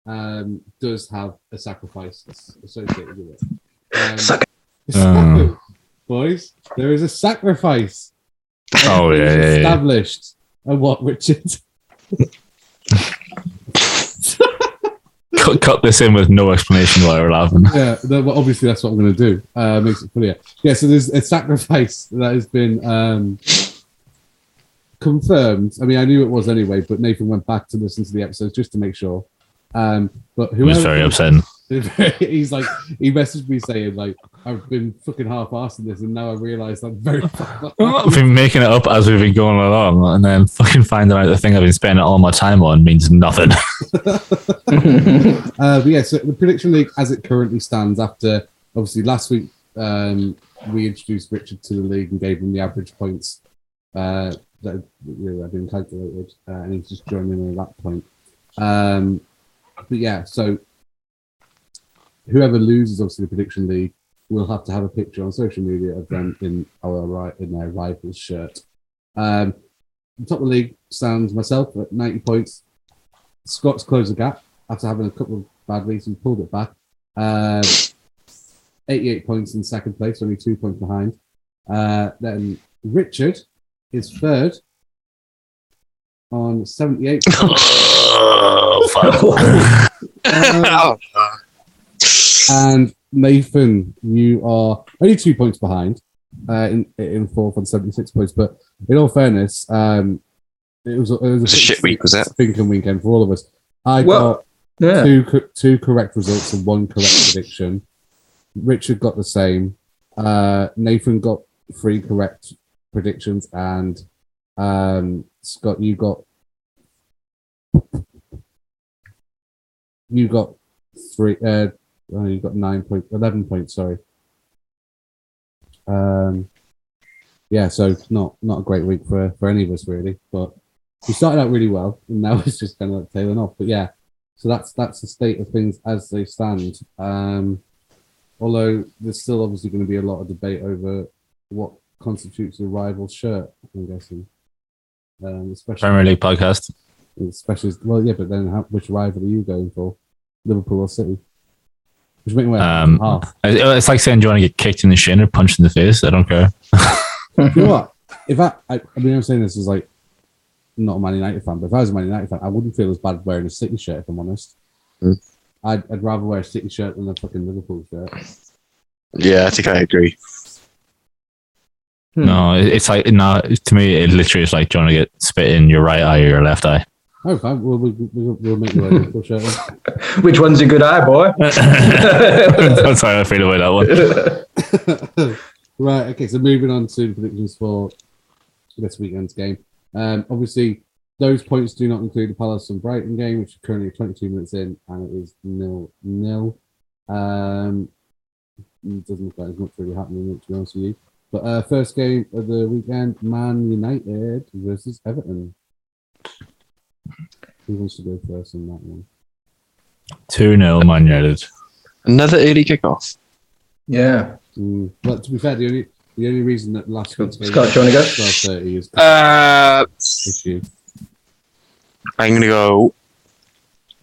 Speaker 1: um, does have a sacrifice associated with it. Um,
Speaker 3: Suck
Speaker 2: Oh.
Speaker 1: boys, there is a sacrifice.
Speaker 2: Oh, yeah, yeah, yeah.
Speaker 1: established. And what, Richard?
Speaker 2: cut, cut this in with no explanation why we're laughing.
Speaker 1: yeah, well, obviously that's what I'm going to do. Uh, makes it funnier. Yeah, so there's a sacrifice that has been um, confirmed. I mean, I knew it was anyway, but Nathan went back to listen to the episodes just to make sure. Um, but
Speaker 2: It was very upsetting.
Speaker 1: he's like, he messaged me saying like, I've been fucking half-assing this, and now I realise I'm very.
Speaker 2: I've been making it up as we've been going along, and then fucking finding out the thing I've been spending all my time on means nothing.
Speaker 1: Uh, but yeah, so the prediction league as it currently stands after obviously last week um, we introduced Richard to the league and gave him the average points uh, that had been calculated, uh, and he's just joining in at that point. Um, but yeah, so whoever loses obviously the prediction league will have to have a picture on social media of them in our right in their rivals shirt. Um, top of the league stands myself at 90 points. Scott's closed the gap after having a couple of bad weeks. and pulled it back. Uh, 88 points in second place, only two points behind. Uh, then Richard is third on 78.
Speaker 2: oh, fuck.
Speaker 1: And Nathan, you are only two points behind uh, in, in fourth on 76 points. But in all fairness, um, it was, it was
Speaker 4: was a shit week, was it?
Speaker 1: Thinking weekend for all of us. I
Speaker 3: Well,
Speaker 1: got
Speaker 3: Yeah.
Speaker 1: two co- two correct results and one correct prediction. Richard got the same. Uh, Nathan got three correct predictions, and um, Scott, you got you got three. Uh, oh, you got nine point eleven points. Sorry. Um, yeah, so not not a great week for for any of us really, but we started out really well, and now it's just kind of like tailing off. But yeah, so that's that's the state of things as they stand. Um, although there's still obviously going to be a lot of debate over what constitutes a rival shirt. I'm guessing, um, especially
Speaker 2: Premier League podcast.
Speaker 1: especially well, yeah. But then, how, which rival are you going for, Liverpool or City? Which make
Speaker 2: Um,
Speaker 1: half.
Speaker 2: It's like saying, "Do you want to get kicked in the shin or punched in the face?" I don't care.
Speaker 1: you know what? If I, I, I mean, I'm saying this is like not a Man United fan, but if I was a Man United fan, I wouldn't feel as bad wearing a City shirt. If I'm honest,
Speaker 4: Hmm.
Speaker 1: I'd, I'd rather wear a City shirt than a fucking Liverpool shirt.
Speaker 4: Yeah, I think I agree.
Speaker 3: Hmm.
Speaker 2: No, it's like no. To me, it literally is like trying to get spit in your right eye or your left eye.
Speaker 1: Oh, fine. We'll, we'll, we'll, we'll make you wear a Liverpool shirt. then.
Speaker 3: Which one's a good eye, boy?
Speaker 2: That's how I feel about that one.
Speaker 1: right. Okay. So moving on to predictions for this weekend's game. Um, obviously, those points do not include the Palace and Brighton game, which is currently 22 minutes in, and it is nil nil. Um, it doesn't look like there's much really happening, to be honest with you. But uh, first game of the weekend, Man United versus Everton. Who wants to go first in that one?
Speaker 2: Two 0 Man United.
Speaker 4: Another early kickoff.
Speaker 3: yeah.
Speaker 1: Mm. Well, to be fair, the only the only reason that last week's game
Speaker 3: Scott, do you wanna go?
Speaker 1: twelve thirty is
Speaker 4: Uh,
Speaker 1: issue.
Speaker 4: I'm gonna go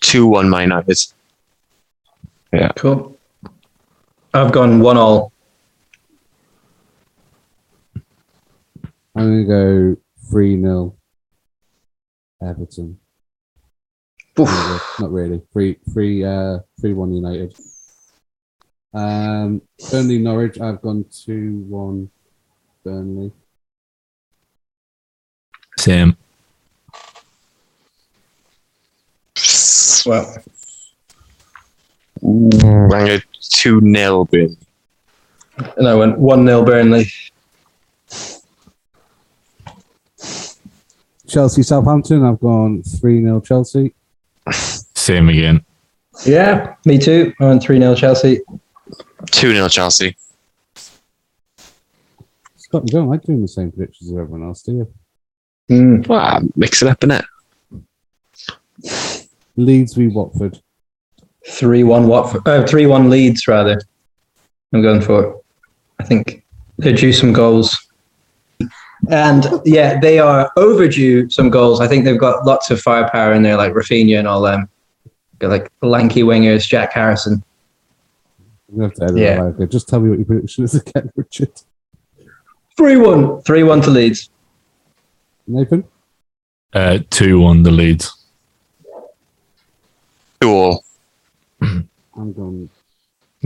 Speaker 4: two one Man United. Yeah.
Speaker 3: Cool. I've gone one all.
Speaker 1: I'm gonna go three 0 Everton.
Speaker 3: Oof.
Speaker 1: Not really. Three three uh three one United. Um Burnley Norwich, I've gone two one Burnley.
Speaker 2: Same.
Speaker 3: Well,
Speaker 4: I'm gonna go two 0 Burnley.
Speaker 3: and I went one 0 Burnley.
Speaker 1: Chelsea Southampton, I've gone three 0 Chelsea.
Speaker 2: Same again.
Speaker 3: Yeah, me too. I went three 0 Chelsea.
Speaker 4: Two 0 Chelsea.
Speaker 1: Scott, you don't like doing the same predictions as everyone else, do you?
Speaker 3: Mm.
Speaker 4: Well, mix it up in it.
Speaker 1: Leeds v Watford.
Speaker 3: Three one Watford. Oh, three one Leeds rather. I'm going for. it. I think they're due some goals. And yeah, they are overdue some goals. I think they've got lots of firepower in there, like Raphinha and all them. Got like lanky wingers, Jack Harrison.
Speaker 1: I'm gonna have to edit
Speaker 3: Yeah.
Speaker 1: that out. Just tell me what your prediction is again, Richard.
Speaker 3: 3 1. 3 1 to Leeds.
Speaker 1: Nathan?
Speaker 2: Uh, two one the Leeds.
Speaker 4: Two all.
Speaker 1: I'm going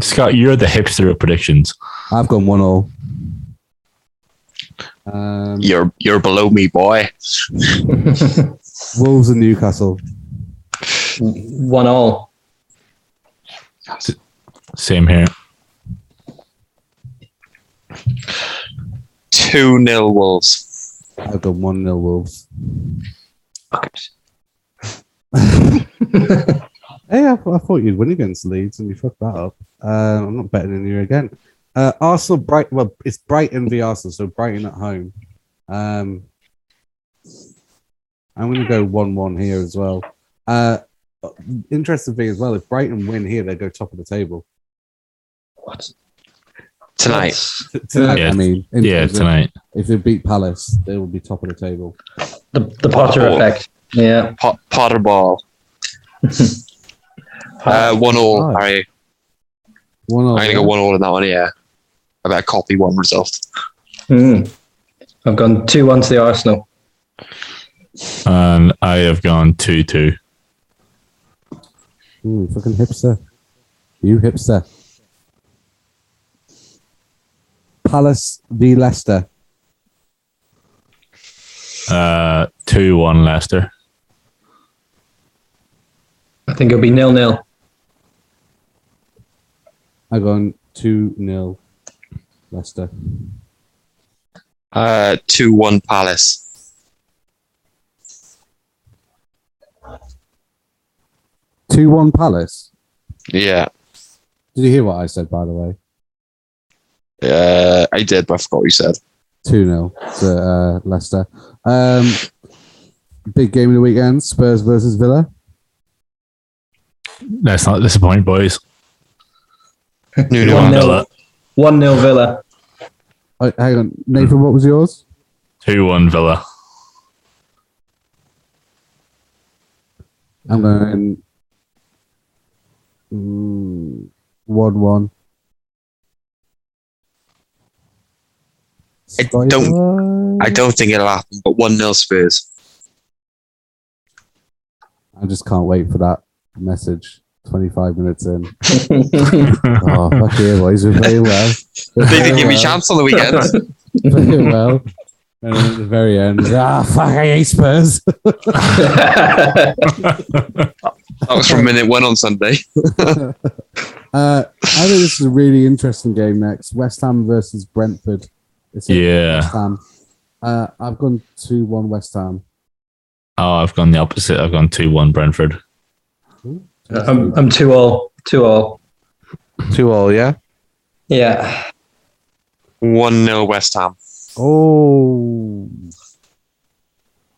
Speaker 2: Scott, you're the hipster of predictions.
Speaker 1: I've gone one all. Um,
Speaker 4: You're you're below me, boy.
Speaker 1: Wolves and Newcastle.
Speaker 3: 1 all.
Speaker 2: Same here.
Speaker 4: Two 0 Wolves.
Speaker 1: I've gone one 0 Wolves.
Speaker 3: Fuckers.
Speaker 1: Hey, I, I thought you'd win against Leeds, and you fucked that up. Um, I'm not betting on you again. Uh, Arsenal, Bright. Well, it's Brighton v Arsenal, so Brighton at home. Um, I'm going to go one-one here as well. Uh, interesting thing as well, if Brighton win here, they go top of the table
Speaker 3: What?
Speaker 4: Tonight.
Speaker 1: T- tonight.
Speaker 2: Yeah.
Speaker 1: I mean, in
Speaker 2: Yeah,
Speaker 1: terms of-
Speaker 2: tonight.
Speaker 1: If they beat Palace, they will be top of the table.
Speaker 3: The, the Potter
Speaker 4: Oh.
Speaker 3: effect. Yeah.
Speaker 4: Pot, Potter ball. Uh, one all. Harry.
Speaker 1: One
Speaker 4: I'm gonna go one all in that one. Yeah. I better copy one result.
Speaker 3: Mm. I've gone 2 1 to the Arsenal.
Speaker 2: And I have gone two two.
Speaker 1: Ooh, fucking hipster. You hipster. Palace v Leicester.
Speaker 2: Uh, two one Leicester.
Speaker 3: I think it'll be nil nil.
Speaker 1: I've gone 2 0 Leicester.
Speaker 4: Uh, 2 1 Palace.
Speaker 1: Two one Palace.
Speaker 4: Yeah.
Speaker 1: Did you hear what I said? By the way,
Speaker 4: Uh, I did, but I forgot what you said.
Speaker 1: two 0 to uh, Leicester. Um, big game of the weekend: Spurs versus Villa.
Speaker 2: Let's not disappoint, boys.
Speaker 3: One nil. 1 0 Villa.
Speaker 1: Oh, hang on. Nathan, what was yours?
Speaker 2: 2 1 Villa.
Speaker 1: And then mm, 1 1.
Speaker 4: I don't, I don't think it'll happen, but 1 0 Spurs.
Speaker 1: I just can't wait for that message. Twenty-five minutes in. Oh, fuck yeah, boys. We're playing well. We're
Speaker 4: They didn't give me a chance on the weekend.
Speaker 1: Playing well. And then at the very end, ah, fuck, I hate Spurs.
Speaker 4: That was from minute one on Sunday.
Speaker 1: Uh, I think this is a really interesting game next. West Ham versus Brentford. It's at
Speaker 2: Yeah.
Speaker 1: West Ham. Uh, I've gone 2 1 West Ham.
Speaker 2: Oh, I've gone the opposite. I've gone 2 1 Brentford.
Speaker 3: I'm, I'm too old. Too old.
Speaker 1: 2 all, yeah?
Speaker 3: Yeah.
Speaker 4: 1 0 West Ham.
Speaker 1: Oh,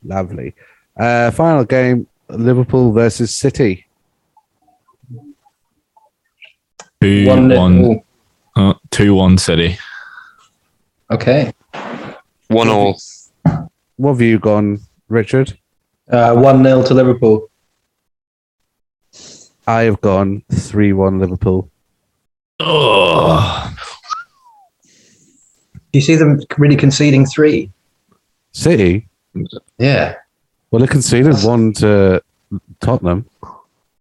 Speaker 1: lovely. Uh, final game Liverpool versus City.
Speaker 2: 2
Speaker 3: One
Speaker 2: 1,
Speaker 3: nil.
Speaker 2: uh, 2 1 City.
Speaker 3: Okay.
Speaker 4: 1 all.
Speaker 1: What have you gone, Richard?
Speaker 3: Uh, one 0 to Liverpool.
Speaker 1: I have gone 3 1 Liverpool.
Speaker 2: Oh,
Speaker 3: You see them really conceding three.
Speaker 1: City?
Speaker 3: Yeah.
Speaker 1: Well, they conceded one to Tottenham.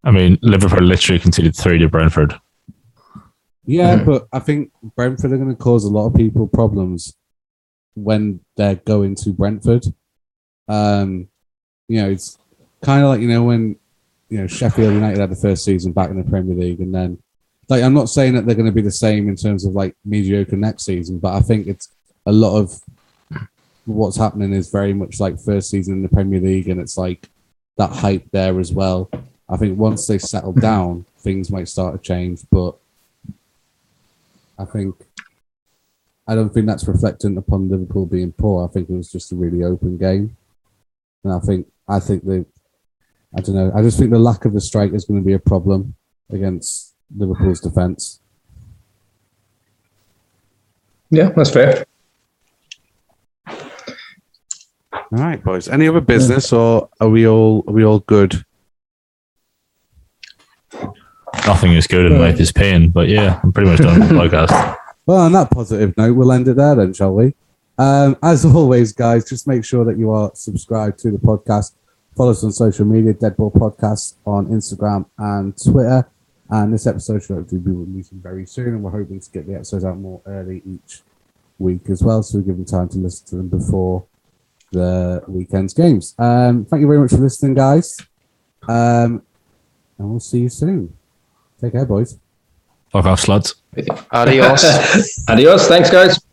Speaker 2: I mean, Liverpool literally conceded 3 to Brentford.
Speaker 1: Yeah,
Speaker 3: Mhm.
Speaker 1: but I think Brentford are going to cause a lot of people problems when they're going to Brentford. Um, you know, it's kind of like you know when you know Sheffield United had the first season back in the Premier League, and then like I'm not saying that they're going to be the same in terms of like mediocre next season, but I think it's a lot of what's happening is very much like first season in the Premier League, and it's like that hype there as well. I think once they settle mm-hmm. down, things might start to change, but I think I don't think that's reflecting upon Liverpool being poor. I think it was just a really open game, and I think I think the I don't know. I just think the lack of a striker is going to be a problem against Liverpool's defense.
Speaker 3: Yeah, that's fair.
Speaker 1: All right, boys. Any other business, or are we all are we all good?
Speaker 2: Nothing is good in life is pain, but yeah, I'm pretty much done with the podcast.
Speaker 1: Well, on that positive note, we'll end it there then, shall we? Um, as always, guys, just make sure that you are subscribed to the podcast. Follow us on social media, Deadball Podcast on Instagram and Twitter. And this episode should hopefully be releasing very soon. And we're hoping to get the episodes out more early each week as well. So we give them time to listen to them before the weekend's games. Um, thank you very much for listening, guys. Um, and we'll see you soon. Take care, boys.
Speaker 2: Fuck off, sluts.
Speaker 4: Adios.
Speaker 3: Adios. Thanks, guys.